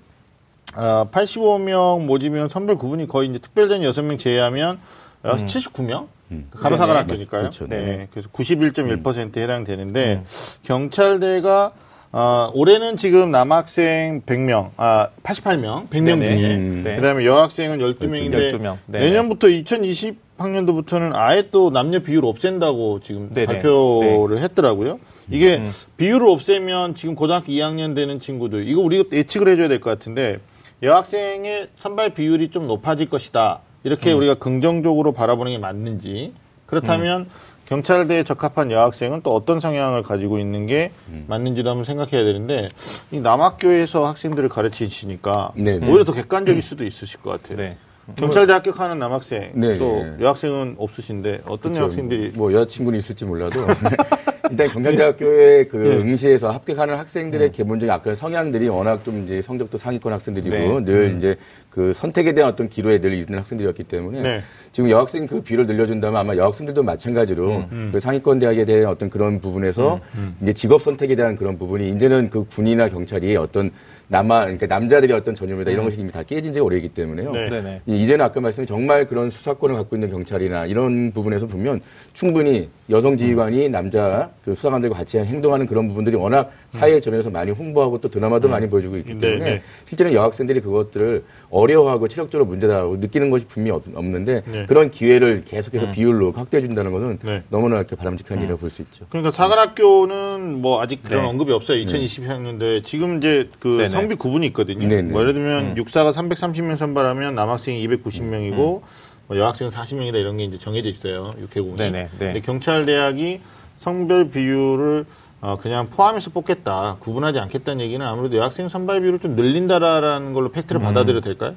어, 85명 모집이면 선발 구분이 거의 이제 특별전 6명 제외하면 약 79명? 간호사관 학교니까요. 그렇죠. 네. 네. 그래서 91.1%에 해당되는데 경찰대가 어, 올해는 지금 남학생 100명, 아 88명, 100명 네네. 중에 음. 네. 그 다음에 여학생은 12명인데 12명. 네. 내년부터 2020학년도부터는 아예 또 남녀 비율 없앤다고 지금 네네. 발표를 했더라고요. 이게 음. 비율을 없애면 지금 고등학교 2학년 되는 친구들 이거 우리가 예측을 해줘야 될 것 같은데 여학생의 선발 비율이 좀 높아질 것이다. 이렇게 음. 우리가 긍정적으로 바라보는 게 맞는지 그렇다면 경찰대에 적합한 여학생은 또 어떤 성향을 가지고 있는 게 음. 맞는지도 한번 생각해야 되는데 이 남학교에서 학생들을 가르치시니까 네, 네. 오히려 더 객관적일 수도 있으실 것 같아요. 네. 경찰대 합격하는 남학생 네, 또 네. 여학생은 없으신데 어떤 그렇죠. 여학생들이 뭐 여자친구는 있을지 몰라도 일단 경찰대학교에 그 네. 응시에서 합격하는 학생들의 기본적인 아까 성향들이 워낙 좀 이제 성적도 상위권 학생들이고 네. 늘 이제 그 선택에 대한 어떤 기로에 늘 있는 학생들이었기 때문에 네. 지금 여학생 그 비율을 늘려준다면 아마 여학생들도 마찬가지로 그 상위권 대학에 대한 어떤 그런 부분에서 이제 직업 선택에 대한 그런 부분이 이제는 그 군이나 경찰이 어떤 남아 그러니까 남자들의 어떤 전유물이다 이런 것이 이미 다 깨진 지가 오래이기 때문에요. 네. 네네. 이- 이제는 아까 말씀드린 정말 그런 수사권을 갖고 있는 경찰이나 이런 부분에서 보면 충분히 여성 지휘관이 남자 그 수사관들과 같이 행동하는 그런 부분들이 워낙 사회 전에서 많이 홍보하고 또 드라마도 많이 보여주고 있기 네, 때문에 네. 실제로 여학생들이 그것들을 어려워하고 체력적으로 문제다라고 느끼는 것이 분명히 없- 없는데 네. 그런 기회를 계속해서 비율로 확대해 준다는 것은 네. 너무나 이렇게 바람직한 일이라고 볼 수 있죠. 그러니까 사관학교는 뭐 아직 그런 네. 언급이 없어요. 2020학년도에 지금 이제 그. 성비 구분이 있거든요. 네네. 뭐 예를 들면 육사가 330명 선발하면 남학생이 290명이고 뭐 여학생은 40명이다 이런 게 이제 정해져 있어요. 육해공이. 네네. 네. 근데 경찰 대학이 성별 비율을 어, 그냥 포함해서 뽑겠다, 구분하지 않겠다는 얘기는 아무래도 여학생 선발 비율을 좀 늘린다라는 걸로 팩트를 받아들여도 될까요?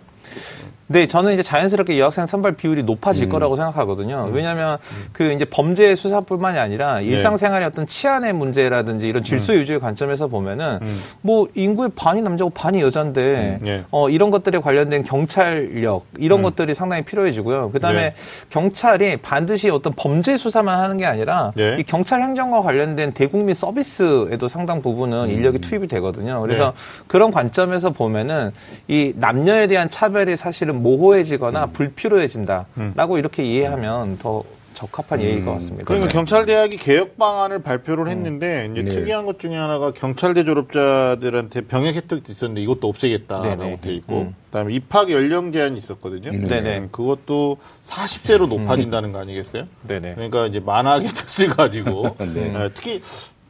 네, 저는 이제 자연스럽게 여학생 선발 비율이 높아질 거라고 생각하거든요. 왜냐하면 그 이제 범죄 수사뿐만이 아니라 일상생활의 어떤 치안의 문제라든지 이런 질서 유지의 관점에서 보면은 뭐 인구의 반이 남자고 반이 여자인데 네. 어 이런 것들에 관련된 경찰력 이런 것들이 상당히 필요해지고요. 그다음에 네. 경찰이 반드시 어떤 범죄 수사만 하는 게 아니라 네. 이 경찰 행정과 관련된 대국민 서비스에도 상당 부분은 인력이 투입이 되거든요. 그래서 그런 관점에서 보면은 이 남녀에 대한 차별이 사실은 모호해지거나 불필요해진다라고 이렇게 이해하면 더 적합한 예의인 것 같습니다. 그러니까 네. 경찰대학이 개혁 방안을 발표를 했는데 이제 네. 특이한 것 중에 하나가 경찰대 졸업자들한테 병역 혜택도 있었는데 이것도 없애겠다라고 네네. 돼 있고 음. 그다음에 입학 연령 제한이 있었거든요. 음. 네네. 음, 그것도 40세로 높아진다는 거 아니겠어요? 네네. 그러니까 이제 만화계 뜻을 가지고 네. 예, 특히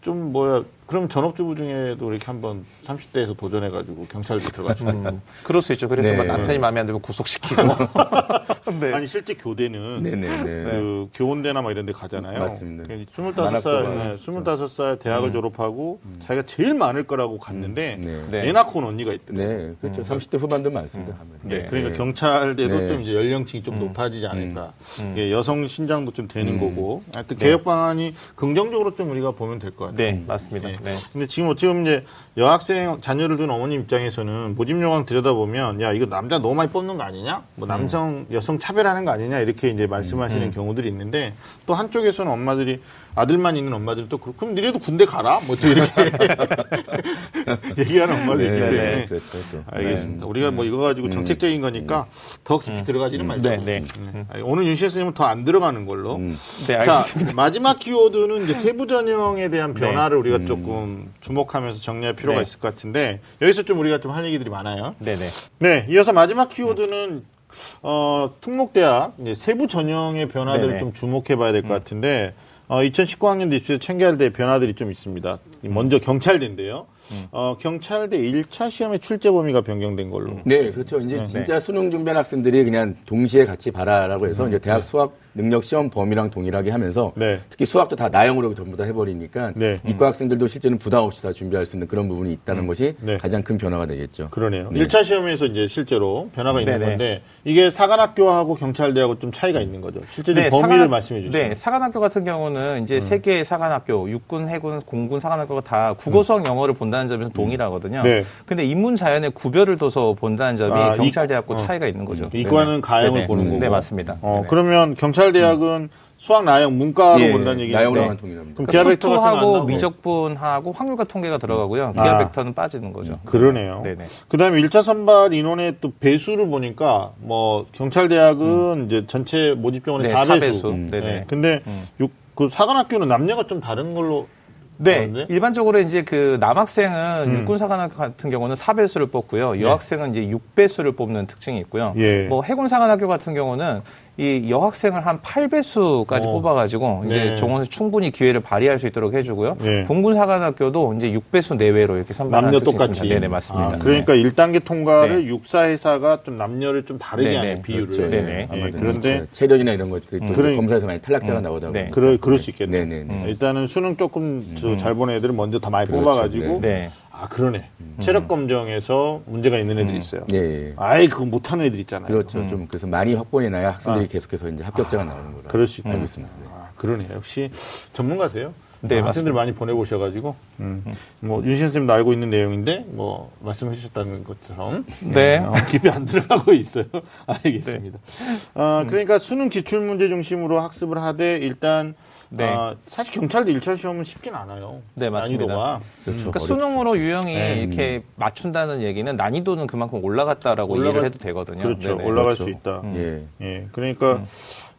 좀 뭐야 그럼 전업주부 중에도 이렇게 한번 30대에서 도전해가지고 경찰대 들어가시고 음, 그럴 수 있죠. 그래서 네. 막 남편이 마음에 안 들면 구속시키고. 네. 아니 실제 교대는 네네네. 그 교원대나 막 이런 데 가잖아요. 맞습니다. 그러니까 25살, 만학도가. 네, 25살 대학을 졸업하고 자기가 제일 많을 거라고 갔는데 네. 네. 애 낳고 온 언니가 있더라고요. 네, 그렇죠. 30대 후반도 많습니다. 네, 그러니까 경찰대도 네. 좀 이제 연령층이 좀 높아지지 않을까. 예, 여성 신장도 좀 되는 거고. 하여튼 개혁 방안이 긍정적으로 좀 우리가 보면 될 것 같아요. 네, 맞습니다. 네. 네. 근데 지금 어떻게 보면 이제 여학생 자녀를 둔 어머님 입장에서는 모집 요강 들여다보면 야 이거 남자 너무 많이 뽑는 거 아니냐? 뭐 남성 여성 차별하는 거 아니냐? 이렇게 이제 말씀하시는 경우들이 있는데 또 한쪽에서는 엄마들이 아들만 있는 엄마들이 또 그럼 그럼 니네도 군대 가라? 뭐 또 이렇게 얘기하는 엄마도 있기 네, 때문에 네, 그렇죠. 또. 알겠습니다. 우리가 뭐 이거 가지고 정책적인 거니까 더 깊이 들어가지는 말죠. 네, 네. 오늘 윤시혜 선생님은 더 안 들어가는 걸로. 음. 네, 자, 알겠습니다. 마지막 키워드는 이제 세부 전형에 대한 변화를 우리가 음. 조금 주목하면서 정리할 필요가 네. 있을 것 같은데 여기서 좀 우리가 좀 할 얘기들이 많아요. 네 네. 네, 이어서 마지막 키워드는 어, 특목대학 세부 전형의 변화들을 네네. 음. 좀 주목해 봐야 될 것 같은데 어, 2019학년도 입시에서 챙겨야 될 변화들이 좀 있습니다. 먼저 경찰대인데요. 음. 어, 경찰대 1차 시험의 출제 범위가 변경된 걸로. 네, 그렇죠. 이제 진짜 수능 준비한 학생들이 그냥 동시에 같이 봐라라고 해서 이제 대학 수학 능력 시험 범위랑 동일하게 하면서 네. 특히 수학도 다 나형으로 전부 다 해버리니까 네. 이과 학생들도 실제는 부담 없이 다 준비할 수 있는 그런 부분이 있다는 것이 네. 가장 큰 변화가 되겠죠. 그러네요. 네. 1차 시험에서 이제 실제로 변화가 있는 네네. 건데 이게 사관학교하고 경찰대하고 좀 차이가 있는 거죠. 실제로 네, 범위를 사관학- 말씀해 주시죠. 네, 사관학교 같은 경우는 이제 세계 사관학교, 육군, 해군, 공군 사관학교가 다 국어 수학 영어를 본다는 점에서 동일하거든요. 네. 근데 인문 자연의 구별을 둬서 본다는 점이 아, 이- 경찰대학교 어. 차이가 있는 거죠. 이과는 네네. 가형을 네네. 보는 거고. 네, 맞습니다. 어. 그러면 경찰 대학은 수학, 나영, 문과로 예, 본다는 얘기인데. 나영랑은 동일합니다. 그럼 그러니까 기하 벡터 같은 나오고. 미적분하고 확률과 통계가 들어가고요. 아. 기하 벡터는 빠지는 거죠. 그러네요. 네네. 그 다음에 1차 선발 인원의 또 배수를 보니까, 뭐, 경찰 대학은 이제 전체 모집병원의 네, 4배수. 사배수. 네. 네네. 근데, 육, 그 사관학교는 남녀가 좀 다른 걸로. 네, 그런데? 일반적으로 이제 그 남학생은 음. 육군사관학교 같은 경우는 4배수를 뽑고요. 여학생은 이제 6배수를 뽑는 특징이 있고요. 예. 뭐 해군사관학교 같은 경우는 이 여학생을 한 8배수까지 어. 뽑아가지고 네. 이제 정원에서 충분히 기회를 발휘할 수 있도록 해주고요. 예. 공군사관학교도 이제 6배수 내외로 이렇게 선발하는 남녀 똑같이. 있습니다. 네네, 맞습니다. 아, 그러니까 1단계 통과를 네. 육사회사가 좀 남녀를 좀 다르게 네네. 하는 비율을. 그렇죠. 네네. 예, 아마도 그런데 그렇죠. 체력이나 이런 것들이 또 그러니- 검사에서 많이 탈락자가 나오다 네. 보니까. 그럴, 그럴 수 있겠네. 네네네. 일단은 수능 조금 저잘 보는 애들은 먼저 더 많이 그렇죠. 뽑아가지고. 네. 아, 그러네. 체력 검정에서 문제가 있는 애들이 있어요. 예, 예. 아이, 그거 못하는 애들 있잖아요. 그렇죠. 좀 그래서 많이 확보해 놔야 학생들이 아. 계속해서 이제 합격자가 나오는 거라. 그럴 수 있다. 알고 있습니다. 네. 아, 그러네. 역시 전문가세요. 네, 아, 학생들 맞습니다. 많이 보내보셔가지고, 음. 뭐, 윤신 선생님도 알고 있는 내용인데, 뭐, 말씀해 주셨다는 것처럼. 네. 어, 깊이 안 들어가고 있어요. 알겠습니다. 어, 그러니까 수능 기출 문제 중심으로 학습을 하되, 일단, 네. 어, 사실 경찰도 1차 시험은 쉽진 않아요. 네, 맞습니다. 난이도가. 그렇죠. 그러니까 수능으로 유형이 네. 이렇게 맞춘다는 얘기는 난이도는 그만큼 올라갔다라고 올라가- 이해를 해도 되거든요. 그렇죠. 네네. 올라갈 그렇죠. 수 있다. 예. 예, 그러니까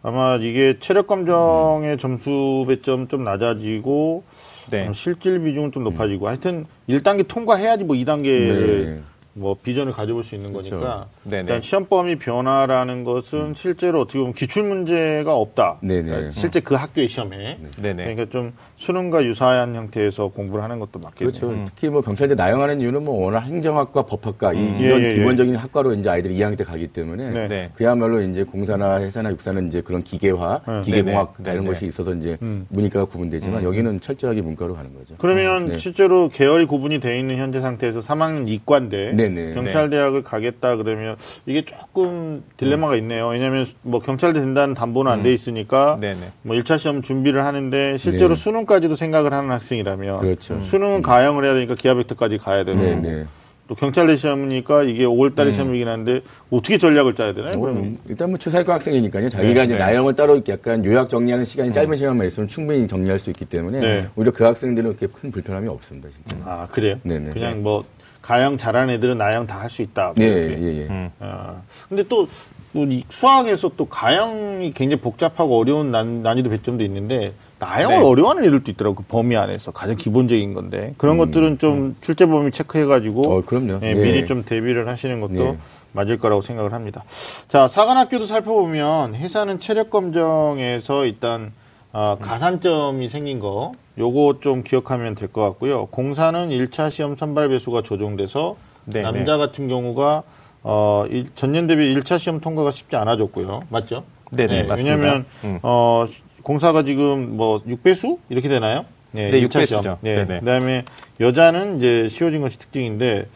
아마 이게 체력 검정의 점수 배점 좀 낮아지고 네. 어, 실질 비중은 좀 높아지고 하여튼 1단계 통과해야지 뭐 2단계를 네. 뭐 비전을 가져볼 수 있는 그렇죠. 거니까 네네. 일단 시험 범위 변화라는 것은 실제로 어떻게 보면 기출 문제가 없다. 네네. 그러니까 실제 그 학교의 시험에 네네. 그러니까 좀 수능과 유사한 형태에서 공부를 하는 것도 맞겠네요. 그렇죠. 특히 뭐 경찰대 나영하는 이유는 뭐 워낙 행정학과, 법학과 이- 음. 이런 예, 예, 예. 기본적인 학과로 이제 아이들이 2학년 때 가기 때문에 네. 네. 그야말로 이제 공사나 회사나 육사는 이제 그런 기계화, 네. 기계공학 네네. 이런 네네. 것이 있어서 이제 음. 문이과가 구분되지만 여기는 철저하게 문과로 가는 거죠. 그러면 네. 실제로 계열이 구분이 돼 있는 현재 상태에서 3학년 이과인데 네네. 경찰대학을 가겠다 그러면 이게 조금 딜레마가 있네요. 왜냐하면 뭐 경찰대 된다는 담보는 안 돼 있으니까 네네. 뭐 1차 시험 준비를 하는데 실제로 네. 수능 까지도 생각을 하는 학생이라면 그렇죠. 수능은 가형을 해야 되니까 기하벡터까지 가야 되고 네 네. 또 경찰대 시험이니까 이게 5월달에 시험이긴 한데 어떻게 전략을 짜야 되나요? 뭐, 그러면? 일단 뭐 추사일과 학생이니까요. 자기가 네, 이제 네. 나영을 따로 이렇게 약간 요약 정리하는 시간이 짧은 시간만 있으면 충분히 정리할 수 있기 때문에 네. 오히려 그 학생들은 그렇게 큰 불편함이 없습니다. 진짜. 아 그래요? 네네. 그냥 뭐 가형 잘하는 애들은 나형 다 할 수 있다. 예, 뭐 이렇게. 예, 예. 음. 아, 근데 또, 또이 수학에서 또 가형이 굉장히 복잡하고 어려운 난, 난이도 배점도 있는데, 나형을 네. 어려워하는 애들도 있더라고, 그 범위 안에서. 가장 기본적인 건데. 그런 것들은 좀 출제 범위 체크해가지고, 음. 어, 그럼요. 예, 예. 미리 좀 대비를 하시는 것도 예. 맞을 거라고 생각을 합니다. 자, 사관학교도 살펴보면, 회사는 체력 검정에서 일단, 아, 가산점이 생긴 거, 요거 좀 기억하면 될 것 같고요. 공사는 1차 시험 선발 배수가 조정돼서, 네, 남자 같은 경우가 어, 일- 전년 대비 1차 시험 통과가 쉽지 않아졌고요. 맞죠? 네네, 맞습니다. 왜냐면 음. 어, 공사가 지금 뭐 6배수 이렇게 되나요? 네, 1차 6배수죠. 시험. 네. 네네. 그다음에 여자는 이제 쉬워진 것이 특징인데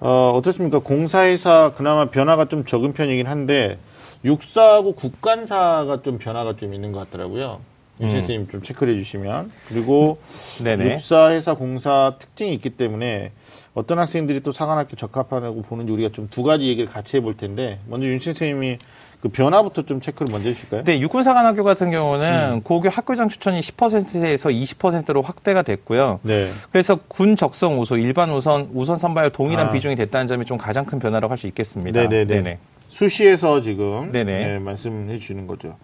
어, 어떻습니까? 공사회사 그나마 변화가 좀 적은 편이긴 한데 육사하고 국간사가 좀 변화가 좀 있는 것 같더라고요. 유신 음. 선생님 좀 체크를 해주시면 그리고 네네. 육사 회사 공사 특징이 있기 때문에 어떤 학생들이 또 사관학교 적합하다고 보는지 우리가 좀 두 가지 얘기를 같이 해볼 텐데 먼저 윤 선생님이 그 변화부터 좀 체크를 먼저 해주실까요? 네, 육군사관학교 같은 경우는 음. 고교 학교장 추천이 10%에서 20%로 확대가 됐고요. 네. 그래서 군 적성 우수, 일반 우선, 우선 선발 동일한 아. 비중이 됐다는 점이 좀 가장 큰 변화라고 할 수 있겠습니다. 네네네. 네네. 수시에서 지금 네네. 네, 말씀해 주시는 거죠.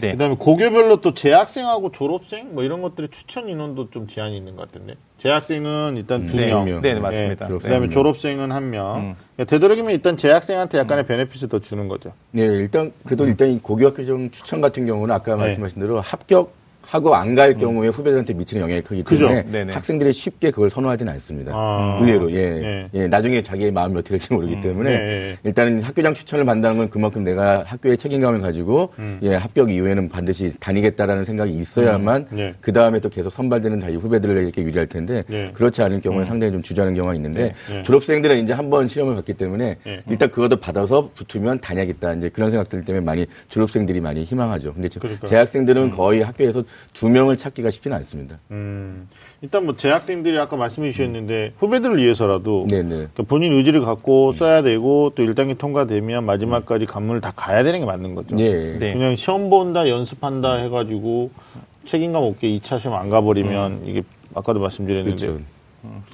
네. 그다음에 고교별로 또 재학생하고 졸업생 뭐 이런 것들의 추천 인원도 좀 제한이 있는 것 같은데 재학생은 일단 두 네, 명, 명. 네, 네, 맞습니다. 네. 그다음에 음. 졸업생은 한 명. 음. 그러니까 되도록이면 일단 재학생한테 약간의 베네핏을 더 주는 거죠. 네, 일단 그래도 일단 이 고교학교 좀 추천 같은 경우는 아까 네. 말씀하신 대로 합격 하고 안 갈 경우에 후배들한테 미치는 영향이 크기. 때문에. 학생들이 쉽게 그걸 선호하지는 않습니다. 아. 의외로 예. 네. 예, 나중에 자기의 마음이 어떻게 될지 모르기 때문에 네, 네. 일단은 학교장 추천을 받는다는 건 그만큼 내가 학교에 책임감을 가지고 음. 예, 합격 이후에는 반드시 다니겠다라는 생각이 있어야만 네. 그 다음에 또 계속 선발되는 자기 후배들에게 유리할 텐데 네. 그렇지 않은 경우에 상당히 좀 주저하는 경우가 있는데. 졸업생들은 이제 한 번 시험을 봤기 때문에 네. 일단 그것도 받아서 붙으면 다녀야겠다 이제 그런 생각들 때문에 많이 졸업생들이 많이 희망하죠. 근데. 음. 재학생들은 거의 학교에서 두 명을 찾기가 쉽지는 않습니다. 음, 일단 뭐 재학생들이 아까 말씀해 주셨는데 후배들을 위해서라도 네네. 그러니까 본인 의지를 갖고 써야 되고 또 1단계 통과되면 마지막까지 관문을 다 가야 되는 게 맞는 거죠. 예. 네. 그냥 시험 본다, 연습한다 해가지고 책임감 없게 2차 시험 안 가버리면 이게 아까도 말씀드렸는데 그렇죠.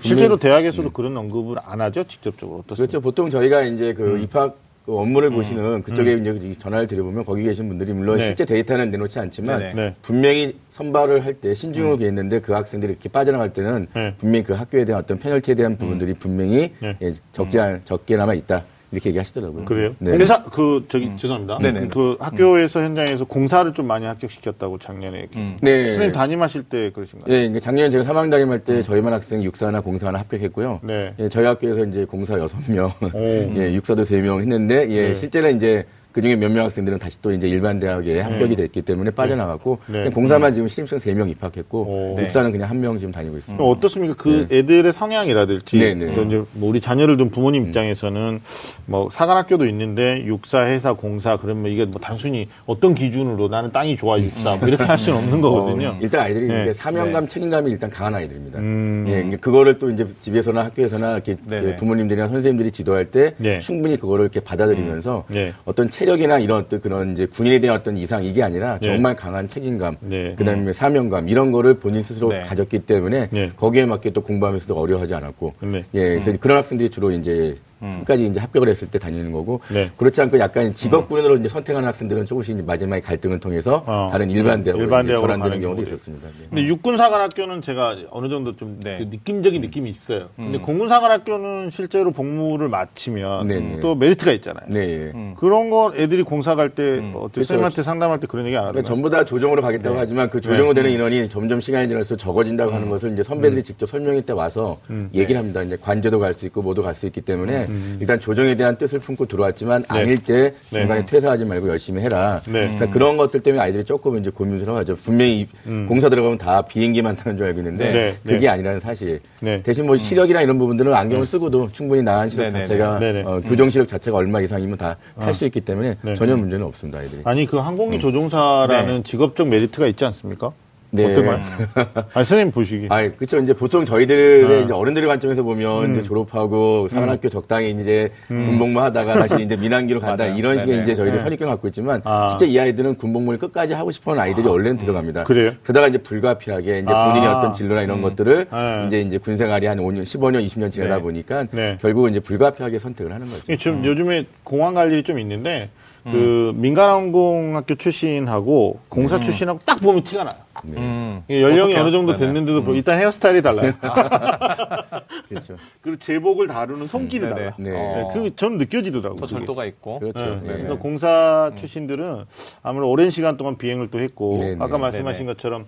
실제로 대학에서도 그런 언급을 안 하죠, 직접적으로 어떻습니까? 그렇죠. 보통 저희가 이제 그 입학 그 업무를 보시는 그쪽에 음. 이제 전화를 드려보면 거기 계신 분들이 물론 네. 실제 데이터는 내놓지 않지만 네네. 네. 분명히 선발을 할 때 신중하게 했는데 그 학생들이 이렇게 빠져나갈 때는 네. 분명히 그 학교에 대한 어떤 페널티에 대한 부분들이 분명히 네. 예, 적지 않, 적게나마 있다 이렇게 얘기하시더라고요. 그래요? 네. 공사 그 저기 죄송합니다. 네네. 그 학교에서 현장에서 공사를 좀 많이 합격시켰다고 작년에. 음. 네. 선생님 담임하실 때 그러신가요? 예, 그러니까 작년에 제가 3학 담임할 때 저희만 학생 육사나 공사나 합격했고요. 네. 예, 저희 학교에서 이제 공사 6명, 오. 예, 육사도 3명 했는데, 예, 네. 실제는 이제 그 중에 몇명 학생들은 다시 또 이제 일반 대학에 합격이 됐기 때문에 빠져나갔고, 네. 공사만 지금 신입생 3명 입학했고, 오. 육사는 그냥 한 명 지금 다니고 있습니다. 어떻습니까? 그 애들의 성향이라든지 네, 네. 또 이제 뭐 우리 자녀를 둔 부모님 입장에서는 뭐 사관학교도 있는데 육사, 회사, 공사 그러면 이게 뭐 단순히 어떤 기준으로 나는 땅이 좋아 육사 뭐 이렇게 할 수는 없는 거거든요. 어, 일단 아이들이 네. 이제 사명감, 책임감이 일단 강한 아이들입니다. 음. 예, 그거를 또 이제 집에서나 학교에서나 이렇게. 그 부모님들이나 선생님들이 지도할 때 네. 충분히 그거를 이렇게 받아들이면서 네. 어떤 체력이나 이런 어떤 그런 이제 군인에 대한 어떤 이상 이게 아니라 네. 정말 강한 책임감, 네. 그다음에 사명감 이런 거를 본인 스스로 네. 가졌기 때문에 네. 거기에 맞게 또 공부하면서도 어려워하지 않았고, 네. 예, 그래서 그런 학생들이 주로 이제 끝까지 이제 합격을 했을 때 다니는 거고 네. 그렇지 않고 약간 직업군으로 이제 선택하는 학생들은 조금씩 이제 마지막에 갈등을 통해서 어. 다른 일반 대학으로 일반 대학으로 전환되는 경우도 있었습니다. 네. 근데 육군사관학교는 제가 어느 정도 좀 네. 그 느낌적인 느낌이 있어요. 근데 공군사관학교는 실제로 복무를 마치면 네, 네. 또 메리트가 있잖아요. 네. 예. 그런 거 애들이 공사 갈때 어떻게 그렇죠. 선생님한테 상담할 때 그런 얘기 안 하나요? 그러니까 전부 다 조정으로 가겠다고 하지만 그 조정으로 되는 인원이 점점 시간이 지날수록 적어진다고 하는 것을 이제 선배들이 직접 설명회 때 와서 얘기를 합니다. 이제 관제도 갈 수 있고 모두 갈 수 있기 때문에 일단 조정에 대한 뜻을 품고 들어왔지만 아닐 때 중간에 퇴사하지 말고 열심히 해라. 네. 그러니까 그런 것들 때문에 아이들이 조금 이제 고민스러워하죠. 분명히 공사 들어가면 다 비행기만 타는 줄 알고 있는데 네. 그게 네. 아니라는 사실. 네. 대신 뭐 시력이나 이런 부분들은 안경을 쓰고도 충분히 나은 시력. 자체가 네네. 어, 교정 시력 자체가 얼마 이상이면 다 탈수 있기 때문에 네. 전혀 문제는 없습니다 아이들이. 아니 그 항공기 조종사라는 직업적 메리트가 있지 않습니까? 네. 어떤가요? 아니 선생님 보시기. 아, 그렇죠. 이제 보통 저희들의 아. 이제 어른들의 관점에서 보면 이제 졸업하고 사관학교 적당히 이제 군복무 하다가 다시 이제 민항기로 간다. 이런 식의 네네. 이제 저희들 네. 선입견 갖고 있지만 아. 실제 이 아이들은 군복무를 끝까지 하고 싶어하는 아이들이 원래는 들어갑니다. 그래요? 그러다가 이제 불가피하게 이제 아. 본인의 어떤 진로나 이런 것들을 네. 이제 이제 군 생활이 한 5년, 15년, 20년 지나다 네. 보니까 네. 결국은 이제 불가피하게 선택을 하는 거죠. 지금 요즘에 공항 갈 일이 좀 있는데 그 민간항공학교 출신하고 공사 출신하고 딱 보면 티가 나요. 네. 음. 이게 연령이 어떡해요? 어느 정도 네네. 됐는데도 불- 일단 헤어스타일이 달라요. 그렇죠. 그리고 제복을 다루는 손길이 네네. 달라. 네. 어. 그전 느껴지더라고요. 더 그게. 절도가 있고. 그렇죠. 네. 네. 그러니까 공사 출신들은 아무래도 오랜 시간 동안 비행을 또 했고 네, 네. 아까 말씀하신. 것처럼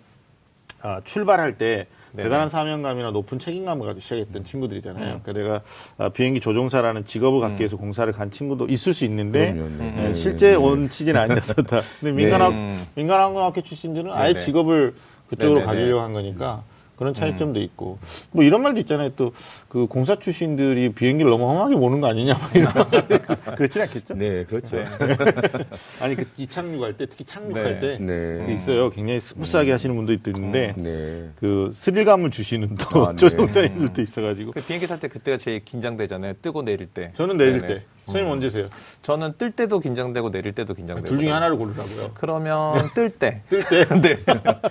아, 출발할 때 네네. 대단한 사명감이나 높은 책임감을 가지고 시작했던 친구들이잖아요. 음. 그러니까 내가 아, 비행기 조종사라는 직업을 갖기 위해서 공사를 간 친구도 있을 수 있는데 그럼요, 네. 네, 네, 실제 네. 온 취지는 아니었었다. 근데 민간학 음. 민간 항공학교 출신들은 아예. 직업을 그쪽으로. 가지려고 한 거니까 그런 차이점도 있고 뭐 이런 말도 있잖아요. 또 그 공사 출신들이 비행기를 너무 험하게 모는 거 아니냐 뭐 이런 그렇진 않겠죠? 네, 그렇죠. 아니 그 이착륙할 때 특히 착륙할 네. 때 네. 있어요. 굉장히 smooth하게 하시는 분도 있는데 네. 그 스릴감을 주시는 또 아, 네. 조종사님들도 있어가지고 그 비행기 탈 때 그때가 제일 긴장되잖아요. 뜨고 내릴 때. 저는 내릴 네네. 때 선생님 언제세요? 저는 뜰 때도 긴장되고 내릴 때도 긴장되고. 둘 중에 하나를 고르라고요. 그러면 뜰 때. 뜰 때. 네.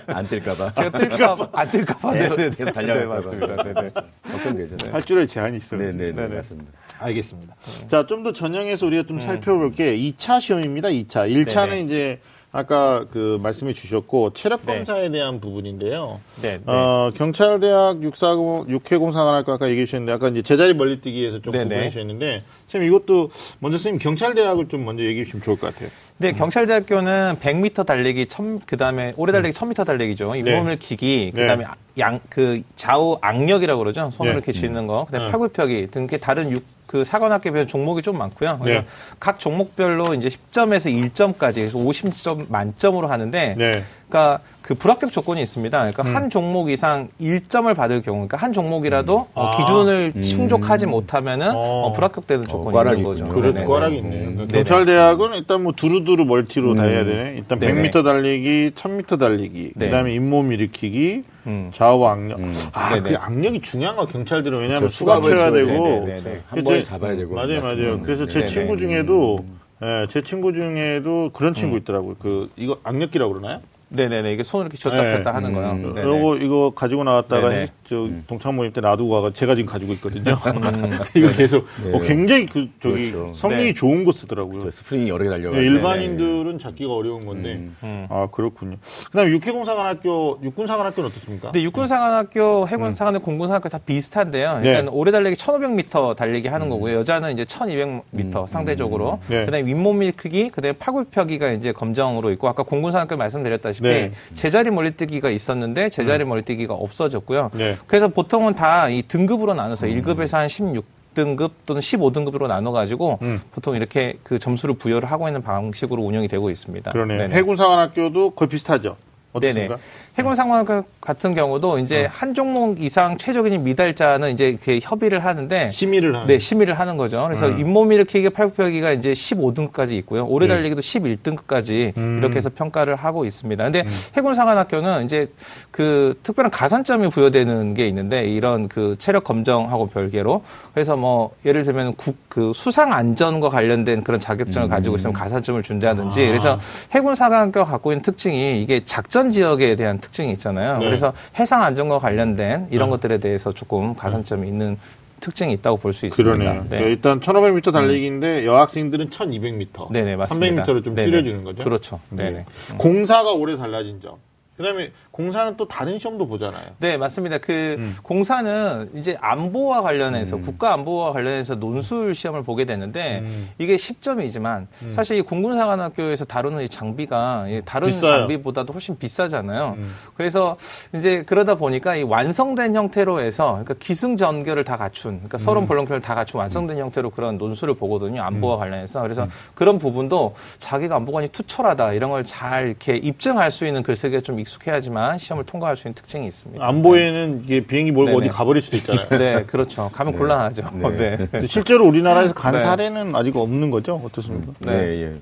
안 뜰까봐. 제가 뜰까 안 뜰까 봐. 네, 계속, 네, 계속 네, 달려갈까 봐. 맞습니다. 네, 네. 어떤 되잖아요. 할 줄에 제한이 있어요. 네, 네, 네. 맞습니다. 알겠습니다. 자, 좀 더 전형해서 우리가 좀 살펴볼 게 2차 시험입니다. 2차. 1차는 네네. 이제 아까 그 말씀해 주셨고 체력 네. 검사에 대한 부분인데요. 네, 네. 어, 경찰대학 640 육해공사관학과 아까 얘기해 주셨는데 아까 이제 제자리 멀리뛰기에서 좀 네네. 구분해 주셨는데 선생님 이것도 먼저 선생님 경찰대학을 좀 먼저 얘기해 주시면 좋을 것 같아요. 네, 경찰대학교는 100m 달리기, 1000, 그 다음에 오래 달리기 1000m 달리기죠. 이 네. 몸을 기기, 그 네. 다음에 양, 그 좌우 악력이라고 그러죠. 손으로 네. 이렇게 쥐는 거. 그 다음에 네. 팔굽혀기 등 이렇게 다른 육, 그 사관학교별 종목이 좀 많고요. 네. 각 종목별로 이제 10점에서 1점까지, 그래서 50점 만점으로 하는데 네. 그러니까 그 불합격 조건이 있습니다. 그러니까 음. 한 종목 이상 1점을 받을 경우, 그러니까 한 종목이라도 어, 아. 기준을 충족하지 못하면은 어. 어, 불합격되는 조건이 꽈락이 있는 거죠. 그래, 네네. 꽈락이 있네요. 그러니까 네네. 경찰대학은 일단 뭐 두루두루 멀티로 다 해야 되네. 일단 네네. 100m 달리기, 1000m 달리기, 네. 그다음에 잇몸 일으키기, 음. 좌우 악력. 음. 아, 네네. 그 악력이 중요한 거 경찰들은 왜냐하면 그렇죠. 수갑 수갑을 쳐야 쳐야 되고. 네네. 한 번에 제- 잡아야 되고 맞아요, 맞아요. 그래서 제 네. 친구 네네. 중에도 예, 제 친구 중에도 그런 친구 있더라고요. 그 이거 악력기라고 그러나요? 네네네. 이게 손을 이렇게 줬다 네. 폈다 하는 거요. 음. 그리고 이거 가지고 나왔다가 저 동창 모임 때 놔두고 가가 제가 지금 가지고 있거든요. 이거 계속 어, 굉장히 그 저기 그렇죠. 성능이 네. 좋은 거 쓰더라고요. 저 스프링이 여러 개 달려가. 네, 일반인들은 잡기가 어려운 건데. 음. 음. 아, 그렇군요. 그 다음 에 육해공사관학교, 육군사관학교는 어떻습니까? 근데 육군사관학교, 해군사관학교, 공군사관학교 다 비슷한데요. 음. 네. 일단 오래 달리기 1,500m 달리기 하는 거고요. 여자는 이제 1,200m 상대적으로. 네. 그다음에 윗몸 크기, 그다음에 팔굽혀기가 이제 검정으로 있고 아까 공군사관학교 말씀드렸다시피 네. 제자리 멀리뛰기가 있었는데 제자리 멀리뛰기가 없어졌고요. 네. 그래서 보통은 다 이 등급으로 나눠서 1급에서 한 16 등급 또는 15등급으로 나눠가지고 음. 보통 이렇게 그 점수를 부여를 하고 있는 방식으로 운영이 되고 있습니다. 그러네요. 해군사관학교도 거의 비슷하죠. 네네. 어떻습니까? 해군 상관 같은 경우도 이제 한 종목 이상 최적인 미달자는 이제 그 협의를 하는데 심의를 하는. 네, 심의를 하는 거죠. 그래서 음. 잇몸 일으키기 팔굽혀기가 이제 15등급까지 있고요. 오래 네. 달리기도 11등급까지 음. 이렇게 해서 평가를 하고 있습니다. 근데 해군 상관학교는 이제 그 특별한 가산점이 부여되는 게 있는데 이런 그 체력 검정하고 별개로 그래서 뭐 예를 들면 국 그 수상 안전과 관련된 그런 자격증을 가지고 있으면 가산점을 준다든지 아. 그래서 해군 상관학교가 갖고 있는 특징이 이게 작전 지역에 대한 특징이 있잖아요. 네. 그래서 해상 안전과 관련된 이런 것들에 대해서 조금 가산점이 있는 특징이 있다고 볼 수 있습니다. 그러네요. 네. 그러니까 일단 1500m 달리기인데 여학생들은 1200m. 네네, 맞습니다. 300m를 좀 네네. 줄여주는 거죠. 그렇죠. 네. 네네. 공사가 오래 달라진 점. 그 다음에 공사는 또 다른 시험도 보잖아요. 네, 맞습니다. 그 음. 공사는 이제 안보와 관련해서 국가 안보와 관련해서 논술 시험을 보게 되는데 음. 이게 10점이지만 사실 이 공군사관학교에서 다루는 이 장비가 이 다른 비싸요. 장비보다도 훨씬 비싸잖아요. 음. 그래서 이제 그러다 보니까 이 완성된 형태로 해서 그러니까 기승전결을 다 갖춘 그러니까 서론 음. 본론표를 다 갖춘 완성된 형태로 그런 논술을 보거든요. 안보와 관련해서 그래서 그런 부분도 자기가 안보관이 투철하다 이런 걸 잘 이렇게 입증할 수 있는 글쓰기가 좀 익숙해야지만 시험을 통과할 수 있는 특징이 있습니다. 안보에는 이게 비행기 몰고 네네. 어디 가버릴 수도 있잖아요. 네, 그렇죠. 가면 곤란하죠. 네. 근데 실제로 우리나라에서 간 네. 사례는 아직 없는 거죠? 어떻습니까? 네, 예.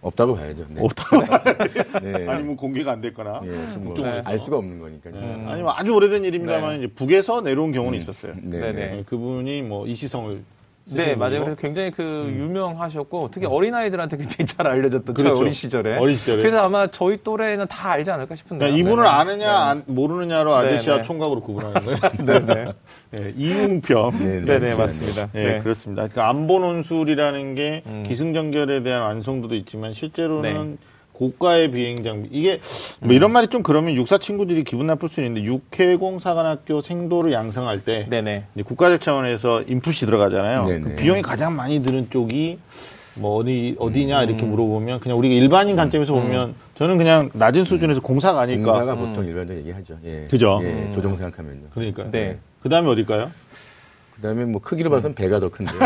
없다고 봐야죠. 네. 없다. 네. 아니면 공개가 안 됐거나. 예, 좀뭐 국정원에서. 알 수가 없는 거니까요. 네. 아니면 아주 오래된 일입니다만 이제 북에서 내려온 경우는 있었어요. 네. 네네. 네. 네, 그분이 뭐 이시성을 네, 맞아요. 그래서 굉장히 그 유명하셨고 특히 어린 아이들한테 굉장히 잘 알려졌던 저 그렇죠. 어린 시절에. 어린 시절에. 그래서 아마 저희 또래는 다 알지 않을까 싶은데요. 그러니까 이분을 네네. 아느냐 안- 모르느냐로 아저씨와 네네. 총각으로 구분하는 거예요. 네네. 네, 이웅평. 네, 네, 네, 맞습니다. 맞습니다. 네, 네. 그렇습니다. 그러니까 안보 논술이라는 게 음. 기승전결에 대한 완성도도 있지만 실제로는 네. 고가의 비행 장비. 이게 뭐 이런 말이 좀 그러면 육사 친구들이 기분 나쁠 수 있는데 육해공 사관학교 생도를 양성할 때 네네. 이제 국가적 차원에서 인풋이 들어가잖아요. 그 비용이 가장 많이 드는 쪽이 뭐 어디 어디냐 이렇게 음. 물어보면 그냥 우리가 일반인 관점에서 보면 저는 그냥 낮은 수준에서 공사가 아닐까. 공사가 보통 일반적으로 얘기하죠. 예. 그죠? 예, 음. 조정 생각하면요. 그러니까요. 네. 그 다음에 어딜까요? 그다음에 뭐 크기로 봐서는 배가 더 큰데요.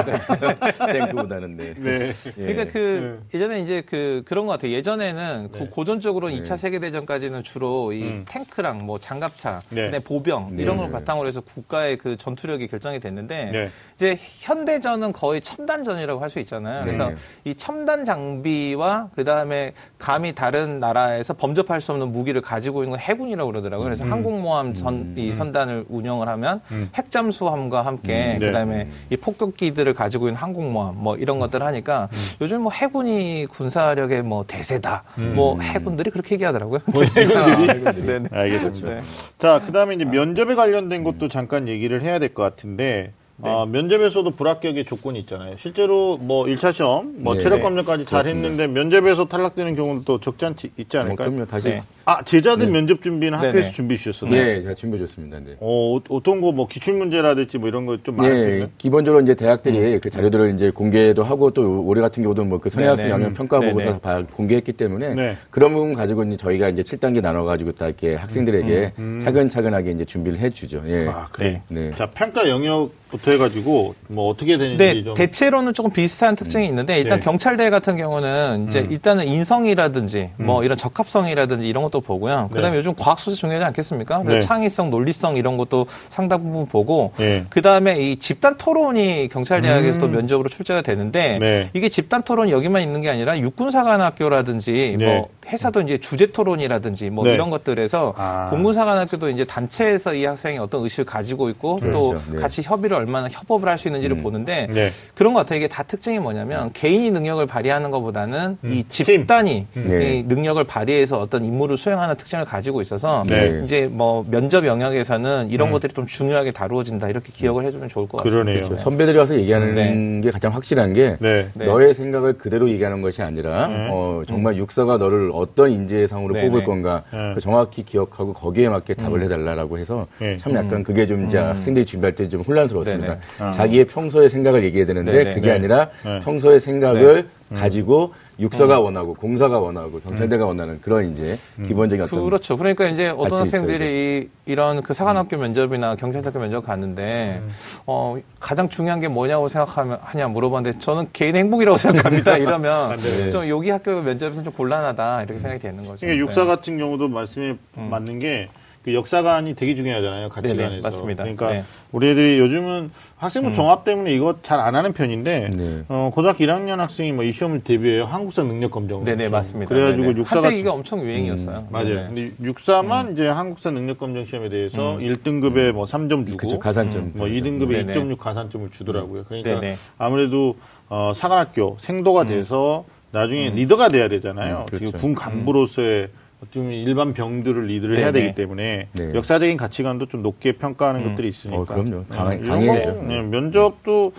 탱크보다는 네. 네. 예. 그러니까 그 예전에 이제 그 그런 것 같아요. 예전에는 네. 그 고전적으로는 네. 2차 세계 대전까지는 주로 이 음. 탱크랑 뭐 장갑차, 네. 보병 네. 이런 걸 바탕으로 해서 국가의 그 전투력이 결정이 됐는데 네. 이제 현대전은 거의 첨단전이라고 할 수 있잖아요. 그래서 네. 이 첨단 장비와 그다음에 감히 다른 나라에서 범접할 수 없는 무기를 가지고 있는 건 해군이라고 그러더라고요. 그래서 항공모함 전, 이 선단을 운영을 하면 음. 핵잠수함과 함께 음, 네. 그다음에 이 폭격기들을 가지고 있는 항공모함 뭐 이런 것들을 하니까 음. 요즘 뭐 해군이 군사력의 뭐 대세다. 뭐 해군들이 그렇게 얘기하더라고요. 뭐 해군들이? 네네. 알겠습니다. 네. 자, 그 다음에 이제 면접에 관련된 것도 잠깐 얘기를 해야 될 것 같은데, 네. 아, 면접에서도 불합격의 조건이 있잖아요. 실제로 뭐 1차 시험, 뭐 네. 체력 검정까지 잘 그렇습니다. 했는데 면접에서 탈락되는 경우도 또 적지 않지, 있지 뭐, 않을까요? 그럼요. 다시 네. 아, 제자들 면접 준비는 학교에서 네네. 준비해 주셨어요? 예, 제가 준비해 줬습니다. 네. 어, 어떤 거 뭐 기출 문제라든지 뭐 이런 거 좀 많았겠네요. 예, 기본적으로 이제 대학들이 그 자료들을 이제 공개도 하고 또 올해 같은 경우도 뭐 그 선행학생 네네. 영역 평가 네네. 보고서 다 공개했기 때문에 네. 그런 부분 가지고 이제 저희가 이제 7단계 나눠 가지고 딱 이렇게 학생들에게 차근차근하게 이제 준비를 해 주죠. 예. 아, 그래. 네. 자, 평가 영역부터 해 가지고 뭐 어떻게 되는지 네, 좀. 대체로는 조금 비슷한 특징이 있는데 일단 네. 경찰대 같은 경우는 이제 일단은 인성이라든지 뭐 이런 적합성이라든지 이런 것도 보고요. 그다음에 네. 요즘 과학 수사 중요하지 않겠습니까? 네. 창의성, 논리성 이런 것도 상당 부분 보고 네. 그다음에 이 집단 토론이 경찰 대학에서도 면접으로 출제가 되는데 음. 네. 이게 집단 토론이 여기만 있는 게 아니라 육군사관학교라든지 네. 뭐 회사도 이제 주제 토론이라든지 뭐 네. 이런 것들에서 아. 공군사관학교도 이제 단체에서 이 학생이 어떤 의식을 가지고 있고 또 그렇죠. 네. 같이 협의를 얼마나 협업을 할 수 있는지를 보는데 네. 그런 것 같아요. 이게 다 특징이 뭐냐면 개인이 능력을 발휘하는 것보다는 이 팀. 집단이 네. 이 능력을 발휘해서 어떤 임무를 수행하는 특징을 가지고 있어서 네. 이제 뭐 면접 영역에서는 이런 음. 것들이 좀 중요하게 다루어진다 이렇게 기억을 해주면 좋을 것 같습니다. 그러네요. 그렇죠. 선배들이 와서 얘기하는 네. 게 가장 확실한 게 네. 네. 너의 생각을 그대로 얘기하는 것이 아니라 네. 어, 정말 육사가 너를 어떤 인재상으로 네, 뽑을 네. 건가 정확히 기억하고 거기에 맞게 답을 해달라고 해서 네. 참 약간 그게 좀 이제 학생들이 준비할 때 좀 혼란스러웠습니다. 네, 네. 자기의 평소의 생각을 얘기해야 되는데. 그게 네. 아니라 네. 평소의 생각을 가지고 육사가 원하고 공사가 원하고 경찰대가 원하는 그런 이제 기본적인 어떤 그렇죠. 그러니까 이제 어떤 학생들이 이, 이런 그 사관학교 면접이나 경찰학교 면접 갔는데 어 가장 중요한 게 뭐냐고 생각하면 하냐 물어봤는데 저는 개인 행복이라고 생각합니다. 이러면 네. 좀 여기 학교 면접에서 좀 곤란하다 이렇게 생각이 되는 거죠. 그러니까 육사 네. 같은 경우도 말씀이 맞는 게 그 역사관이 되게 중요하잖아요. 가치관에서. 네네, 맞습니다. 그러니까 네. 우리 애들이 요즘은 학생부 종합 때문에 이거 잘 안 하는 편인데 네. 어, 고등학교 1학년 학생이 뭐 이 시험을 대비해요. 한국사 능력 검정. 네네 시험. 맞습니다. 그래가지고 네네. 육사 한때 이게 엄청 유행이었어요. 맞아요. 네네. 근데 육사만 이제 한국사 능력 검정 시험에 대해서 1등급에 뭐 3점 주고 그쵸, 가산점. 뭐 그렇죠. 2등급에 네네. 2.6 가산점을 주더라고요. 그러니까 네네. 아무래도 어, 사관학교 생도가 돼서 나중에 리더가 돼야 되잖아요. 음, 그렇죠. 지금 군 간부로서의 어쩌면 일반 병들을 리드를 해야 네네. 되기 때문에 네. 역사적인 가치관도 좀 높게 평가하는 것들이 있으니까. 어, 그럼요. 강해야죠. 거, 네, 면접도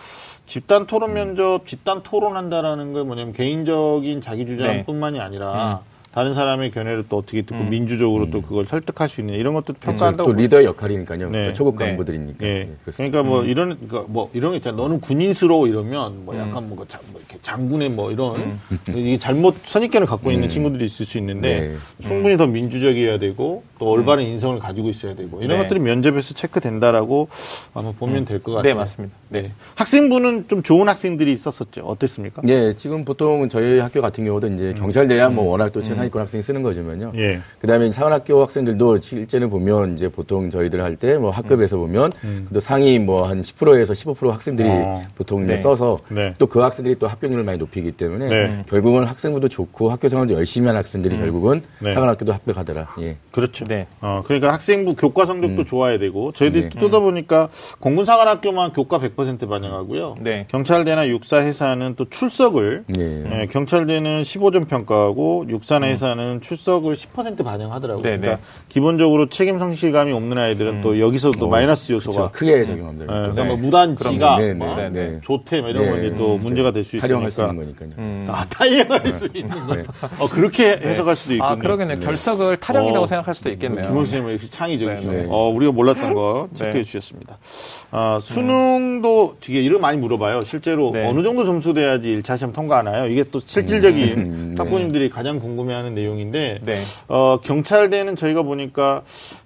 집단 토론 면접, 집단 토론한다라는 건 뭐냐면 개인적인 자기 네. 주장뿐만이 아니라 음. 다른 사람의 견해를 또 어떻게 듣고 민주적으로 또 그걸 설득할 수 있는 이런 것도 평가한다고 또 리더의 역할이니까요. 네. 또 초급 네. 간부들이니까. 예. 예, 그렇습니다. 그러니까 뭐 이런 그러니까 뭐 이런 거 있잖아. 너는 군인스러워 이러면 뭐 약간 뭐, 장, 뭐 이렇게 장군의 뭐 이런 이게 잘못 선입견을 갖고 있는 친구들이 있을 수 있는데 네. 충분히 더 민주적이어야 되고 또 올바른 인성을 가지고 있어야 되고 이런 네. 것들이 면접에서 체크된다라고 아마 보면 될 것 같아요. 네 맞습니다. 네. 학생부는 좀 좋은 학생들이 있었었죠. 어땠습니까? 예, 지금 보통 저희 학교 같은 경우도 이제 경찰대야 뭐 워낙 또 최상 위권 학생이 쓰는 거지만요. 예. 그다음에 사관학교 학생들도 실제는 보면 이제 보통 저희들 할 때 뭐 학급에서 보면 그래도 상위 뭐 한 10%에서 15% 학생들이 어. 보통 이제 네. 써서 네. 또그 학생들이 또 합격률을 많이 높이기 때문에 네. 결국은 학생부도 좋고 학교 생활도 열심히 한 학생들이 결국은 네. 사관학교도 합격하더라. 예. 그렇죠. 네. 어, 그러니까 학생부 교과 성적도 좋아야 되고 저희들이 네. 또 뜯어 보니까 공군 사관학교만 교과 100% 반영하고요. 네. 경찰대나 육사 회사는 또 출석을 예. 예, 경찰대는 15점 평가하고 육사나 회사는 출석을 10% 반영하더라고요. 네, 그러니까 네. 기본적으로 책임 성실감이 없는 아이들은 또 여기서도 마이너스 요소가 그렇죠. 크게 적용하면 예. 그러니까 네. 뭐 무단지가 네, 뭐 네, 네. 조퇴 뭐 이런 네. 건데 또 문제가 될수 활용할 수 있으니까 있는 거니까요. 음. 아, 타이어할 수 있는 거. 어, 그렇게 해석할 수도 있군요. 아 그러겠네요. 결석을 타령이라고 어, 생각할 수도 있겠네요. 김호 선생님 역시 창의적이시네요. 네. 어, 우리가 몰랐던 거 네. 체크해 주셨습니다. 아, 수능도 되게 이런 거 많이 물어봐요. 실제로 네. 어느 정도 점수 돼야지 1차 시험 통과하나요? 이게 또 실질적인 음, 네. 학부모님들이 가장 궁금해하는 내용인데 네. 어, 경찰대는 저희가 보니까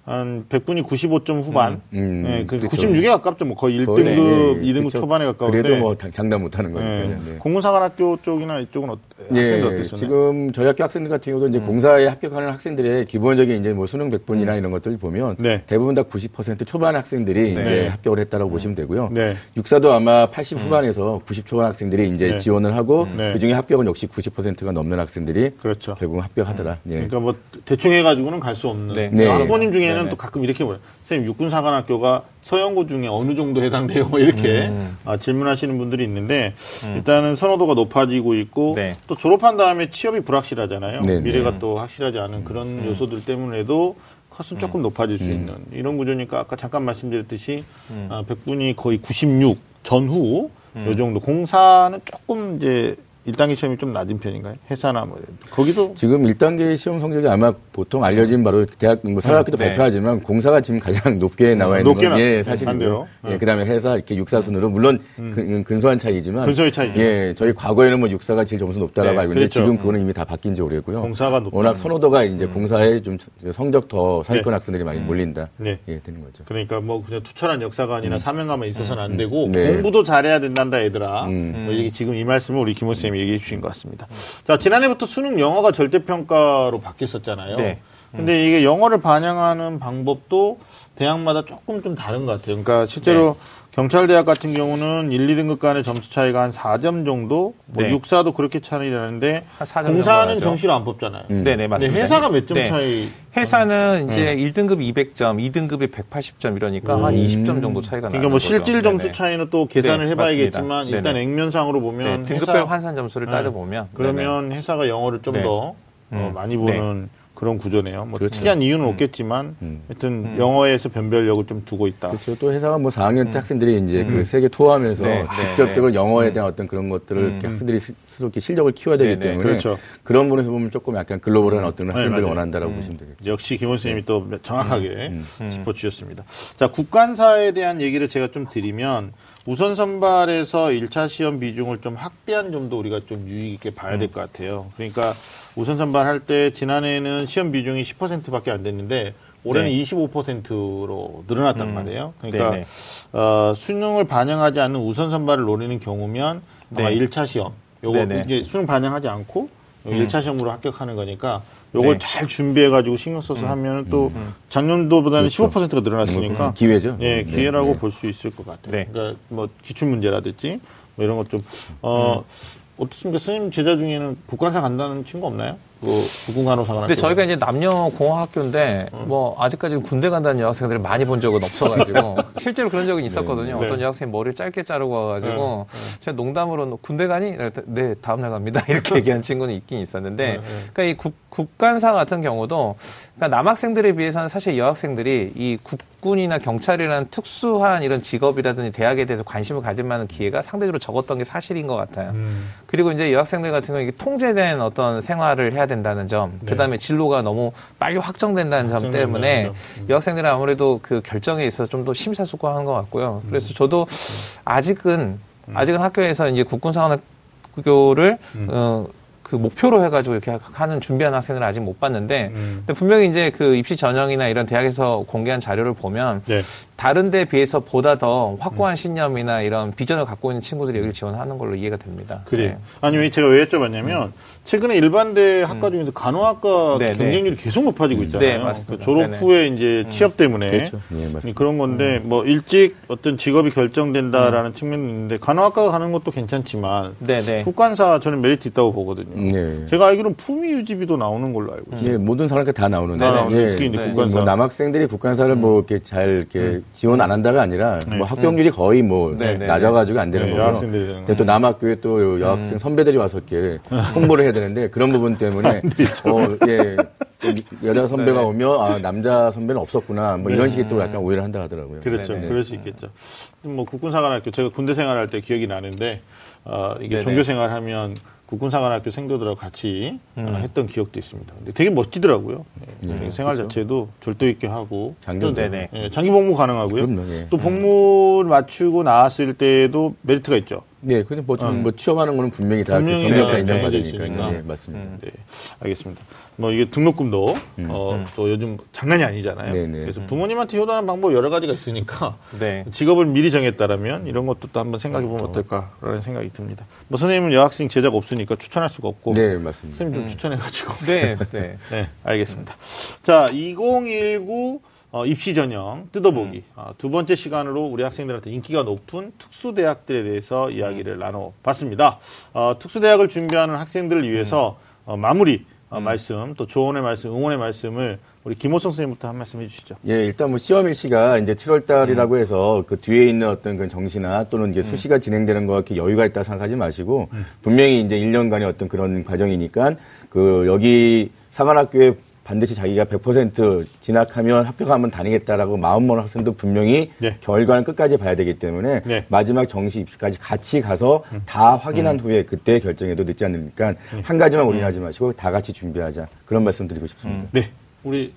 한 100분이 95점 후반, 음, 네, 그 그렇죠. 96에 가깝죠. 뭐 거의 1등급, 거의, 네, 네, 2등급 그렇죠. 초반에 가까운데. 그래도 뭐 장- 장담 못하는 네. 거니까요. 네. 공군사관학교 쪽이나 이쪽은 어, 학생들 예, 어땠었나요? 지금 저희 학교 학생들 같은 경우도 이제 공사에 합격하는 학생들의 기본적인 이제 뭐 수능 100분이나 이런 것들 보면 네. 대부분 다 90% 초반 학생들이 네. 이제 합격을 했다라고 보시면 되고요. 네. 육사도 아마 80 후반에서 90 초반 학생들이 이제 네. 지원을 하고 네. 그 중에 합격은 역시 90%가 넘는 학생들이 그렇죠. 결국 합격하더라. 예. 그러니까 뭐 대충 해가지고는 갈 수 없는. 네. 네. 학부모님 중에는 네, 네. 또 가끔 이렇게 물어요. 선생님 육군사관학교가 서영고 중에 어느 정도 해당돼요? 뭐 이렇게 아, 질문하시는 분들이 있는데 일단은 선호도가 높아지고 있고 네. 또 졸업한 다음에 취업이 불확실하잖아요. 네, 네. 미래가 또 확실하지 않은 그런 요소들 때문에도 컷은 조금 높아질 수 있는 이런 구조니까 아까 잠깐 말씀드렸듯이 아, 100분이 거의 96 전후 요 정도 공사는 조금 이제 1단계 시험이 좀 낮은 편인가요? 회사나 뭐. 거기도 지금 1단계 시험 성적이 아마 보통 알려진 바로 대학 뭐 사관학교도 네. 발표하지만 공사가 지금 가장 높게 나와 있는 높게 건 나- 예. 반대로. 예, 네. 그다음에 회사 이렇게 육사 순으로 물론 근, 근소한 차이지만 근소의 차이죠. 예, 저희 과거에는 뭐 육사가 제일 점수 높다라고 네, 알고 있는데 그랬죠. 지금 그거는 이미 다 바뀐 지 오래고요. 공사가 높다. 워낙 선호도가 이제 공사에 좀 성적 더 상위권 네. 학생들이 많이 몰린다. 네. 예, 되는 거죠. 그러니까 뭐 그냥 투철한 역사관이나 사명감만 있어서는 안 되고 네. 공부도 잘해야 된단다 얘들아. 음. 뭐 이게 지금 이 말씀을 우리 김호 쌤이 얘기해 주신 것 같습니다. 자 지난해부터 수능 영어가 절대평가로 바뀌었었잖아요. 네. 근데 이게 영어를 반영하는 방법도 대학마다 조금 좀 다른 것 같아요. 그러니까 실제로 경찰대학 같은 경우는 1, 2등급 간의 점수 차이가 한 4점 정도, 뭐 네. 6사도 그렇게 차이 나는데 한 4점 정도 공사는. 정시로 안 뽑잖아요. 음. 네네, 근데 맞습니다. 회사가 몇점 네. 차이? 회사는 이제 1등급 200점, 2등급이 180점 이러니까 한 20점 정도 차이가 나는 그러니까 뭐 거죠. 실질 점수 네네. 차이는 또 계산을 네, 해봐야겠지만 맞습니다. 일단 네네. 액면상으로 네, 보면 등급별 회사- 환산 점수를 네. 따져 보면 그러면 회사가 영어를 좀 네. 더 음. 많이 보는 그런 구조네요. 뭐 그렇죠. 특이한 이유는 없겠지만 음. 하여튼 영어에서 변별력을 좀 두고 있다. 그렇죠. 또 회사가 뭐 4학년 때 학생들이 이제 그 세계 투어하면서 네, 네, 직접적으로 네. 영어에 대한 어떤 그런 것들을 학생들이 스- 스스로 이렇게 실력을 키워야 되기 네, 네, 때문에 그렇죠. 런 부분에서 보면 조금 약간 글로벌한 어떤 학생들을. 원한다라고 보시면 되겠죠. 역시 김원 선생님이 또 정확하게 음. 짚어주셨습니다. 자, 국간사에 대한 얘기를 제가 좀 드리면 우선 선발에서 1차 시험 비중을 좀 확대한 점도 우리가 좀 유의 있게 봐야 음. 될것 같아요. 그러니까 우선 선발할 때 지난해에는 시험 비중이 10%밖에 안 됐는데 올해는 네. 25%로 늘어났단 말이에요. 그러니까 네네. 어, 수능을 반영하지 않는 우선 선발을 노리는 경우면 아마 네. 1차 시험 요거 네네. 이게 수능 반영하지 않고 음. 1차 시험으로 합격하는 거니까 요걸 네. 잘 준비해 가지고 신경 써서 하면 또 작년도보다는 그렇죠. 15%가 늘어났으니까 음, 기회죠. 예, 네, 기회라고 네. 볼수 있을 것 같아요. 네. 그러니까 뭐 기출 문제라든지 뭐 이런 것 좀 어, 어떻습니까? 선생님 제자 중에는 국관사 간다는 친구 없나요? 그 국군간호사관. 근데 저희가 이제 남녀 공학학교인데 뭐 아직까지 군대 간다는 여학생들을 많이 본 적은 없어가지고 실제로 그런 적은 있었거든요. 네. 어떤 여학생이 머리를 짧게 자르고 와가지고 제가 농담으로 너 군대 가니? 네 다음 날 갑니다 이렇게 얘기한 친구는 있긴 있었는데 그러니까 이 국, 국간사 같은 경우도 그러니까 남학생들에 비해서는 사실 여학생들이 이 국군이나 경찰이라는 특수한 이런 직업이라든지 대학에 대해서 관심을 가질 만한 기회가 상대적으로 적었던 게 사실인 것 같아요. 그리고 이제 여학생들 같은 경우 이게 통제된 어떤 생활을 해야 된다는 점, 네. 그다음에 진로가 너무 빨리 확정된다는 점 때문에 점. 음. 여학생들은 아무래도 그 결정에 있어서 좀 더 심사숙고한 것 같고요. 그래서 저도 아직은 음. 아직은 학교에서 이제 국군 사관학교를 음. 어, 그 목표로 해가지고 이렇게 하는 준비하는 학생들은 아직 못 봤는데, 음. 근데 분명히 이제 그 입시 전형이나 이런 대학에서 공개한 자료를 보면 네. 다른 데 비해서 보다 더 확고한 신념이나 이런 비전을 갖고 있는 친구들이 여기를 지원하는 걸로 이해가 됩니다. 그래요. 네. 아니, 왜 제가 왜 여쭤봤냐면, 최근에 일반 대 학과 중에서 간호학과 네, 네. 경쟁률이 계속 높아지고 있잖아요. 네, 맞습니다. 그 졸업 네네. 후에 이제 취업 때문에. 그렇죠. 예, 맞습니다. 그런 건데, 뭐, 일찍 어떤 직업이 결정된다라는 측면이 있는데, 간호학과 가는 것도 괜찮지만, 네네. 국관사 저는 메리트 있다고 보거든요. 네. 제가 알기로는 품위 유지비도 나오는 걸로 알고 있어요. 예, 모든 상학과 다 나오는데 다 나오는데 예, 특히 이제 뭐 국관사. 남학생들이 국간사를 뭐 이렇게 잘 이렇게 지원 안 한다가 아니라 네. 뭐 합격률이 거의 뭐 네, 네, 낮아가지고 안 되는 네, 거고요. 여학생들이 되는 근데 또 남학교에 또 여학생 선배들이 와서 이렇게 홍보를 해야 되는데 그런 부분 때문에 어, 예, 또 여자 선배가 네. 오면 아 남자 선배는 없었구나 뭐 이런 식의 또 약간 오해를 한다 하더라고요. 그렇죠. 그럴 수 있겠죠. 뭐 국군사관학교 제가 군대 생활할 때 기억이 나는데 어, 이게 네네. 종교 생활하면 국군사관학교 생도들하고 같이 음. 했던 기억도 있습니다. 근데 되게 멋지더라고요. 예, 네, 생활 그렇죠. 자체도 절도 있게 하고 장교죠. 또, 네네. 예, 장기 복무 가능하고요. 그럼요. 예. 또 복무 맞추고 나왔을 때도 메리트가 있죠. 네, 근데 뭐, 좀뭐 취업하는 거는 분명히 다 분명히 경력과 네, 인정받으니까. 있으니까. 네, 맞습니다. 네, 알겠습니다. 뭐 이게 등록금도 어, 또 요즘 장난이 아니잖아요. 음. 네네. 그래서 부모님한테 효도하는 방법 여러 가지가 있으니까 네. 직업을 미리 정했다라면 이런 것도 또 한번 생각해 보면 어떨까라는 생각이 듭니다. 뭐 선생님은 여학생 제자가 없으니까 추천할 수가 없고 네, 맞습니다. 선생님 좀 추천해 가지고 네. 네. 네, 알겠습니다. 자, 2019 어, 입시 전형 뜯어보기. 어, 두 번째 시간으로 우리 학생들한테 인기가 높은 특수대학들에 대해서 이야기를 나눠봤습니다. 어, 특수대학을 준비하는 학생들을 위해서 어, 마무리 어, 말씀 또 조언의 말씀, 응원의 말씀을 우리 김호성 선생님부터 한 말씀 해주시죠. 예, 일단 뭐 시험 일시가 이제 7월 달이라고 해서 그 뒤에 있는 어떤 그 정시나 또는 이제 수시가 진행되는 거와 이렇게 여유가 있다 생각하지 마시고 분명히 이제 1년간의 어떤 그런 과정이니까 그 여기 사관학교에 반드시 자기가 100% 진학하면 합격하면 다니겠다라고 마음먹는 학생도 분명히 네. 결과는 끝까지 봐야 되기 때문에 네. 마지막 정시 입시까지 같이 가서 다 확인한 후에 그때 결정해도 늦지 않으니까? 한 가지만 올인하지 마시고 다 같이 준비하자. 그런 말씀 드리고 싶습니다. 네, 우리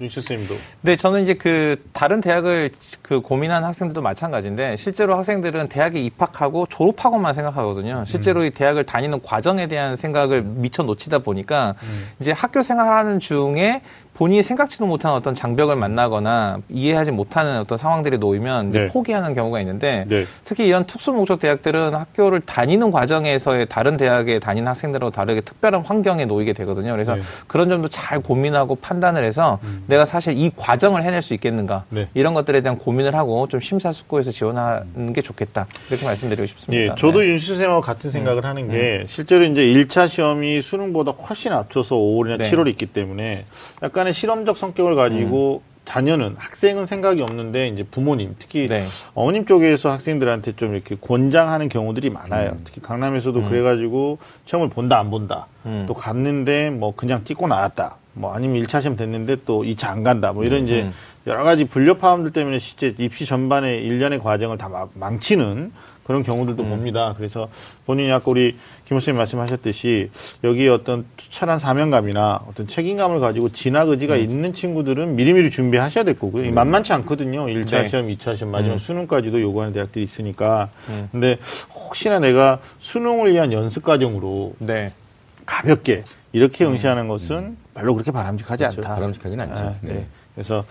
윤실 선생님도. 네, 저는 이제 그 다른 대학을 그 고민한 학생들도 마찬가지인데 실제로 학생들은 대학에 입학하고 졸업하고만 생각하거든요. 실제로 이 대학을 다니는 과정에 대한 생각을 미처 놓치다 보니까 이제 학교 생활하는 중에 본인이 생각지도 못한 어떤 장벽을 만나거나 이해하지 못하는 어떤 상황들이 놓이면 네. 포기하는 경우가 있는데 네. 특히 이런 특수 목적 대학들은 학교를 다니는 과정에서의 다른 대학에 다니는 학생들하고 다르게 특별한 환경에 놓이게 되거든요. 그래서 네. 그런 점도 잘 고민하고 판단을 해서 내가 사실 이 과정을 해낼 수 있겠는가 네. 이런 것들에 대한 고민을 하고 좀 심사숙고해서 지원하는 게 좋겠다 이렇게 말씀드리고 싶습니다. 예, 저도 네. 윤수 쌤하고 같은 생각을 하는 게 실제로 이제 1차 시험이 수능보다 훨씬 앞서서 5월이나 네. 7월에 있기 때문에 약간 의 실험적 성격을 가지고 음. 자녀는 학생은 생각이 없는데 이제 부모님 특히 네. 어머님 쪽에서 학생들한테 좀 이렇게 권장하는 경우들이 많아요. 음. 특히 강남에서도 그래가지고 시험을 본다 안 본다. 음. 또 갔는데 뭐 그냥 찍고 나왔다. 뭐 아니면 1차 시험 됐는데 또 2차 안 간다. 뭐 이런 이제 음. 여러 가지 불협화음들 때문에 실제 입시 전반의 일련의 과정을 다 마- 망치는 그런 경우들도 음. 봅니다. 그래서 본인이 아까 우리 김 교수님 말씀하셨듯이 여기에 어떤 투철한 사명감이나 어떤 책임감을 가지고 진학 의지가 음. 있는 친구들은 미리미리 준비하셔야 될 거고요. 이 만만치 않거든요. 1차 네. 시험, 2차 시험, 마지막 음. 수능까지도 요구하는 대학들이 있으니까. 음. 근데 혹시나 내가 수능을 위한 연습 과정으로 네. 가볍게 이렇게 응시하는 것은 별로 그렇게 바람직하지 그렇죠. 않다. 바람직하진 않죠. 아, 네. 네. 그래서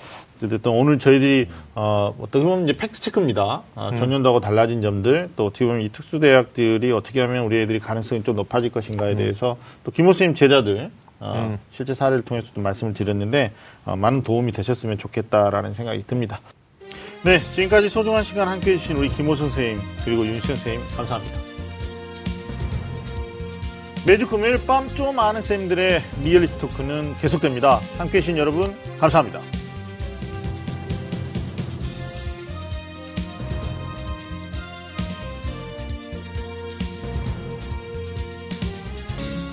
어쨌든 오늘 저희들이 어, 어떻게 보면 이제 fact check입니다. 어, 전년도하고 달라진 점들 또 어떻게 보면 이 특수 대학들이 어떻게 하면 우리 애들이 가능성이 좀 높아질 것인가에 대해서 또 김호 수님 제자들 어, 음. 실제 사례를 통해서도 말씀을 드렸는데 어, 많은 도움이 되셨으면 좋겠다라는 생각이 듭니다. 네, 지금까지 소중한 시간 함께해 주신 우리 김호 선생님 그리고 윤시 선생님 감사합니다. 매주 금요일 밤 좀 아는 쌤들의 리얼리티 토크는 계속됩니다. 함께해 주신 여러분 감사합니다.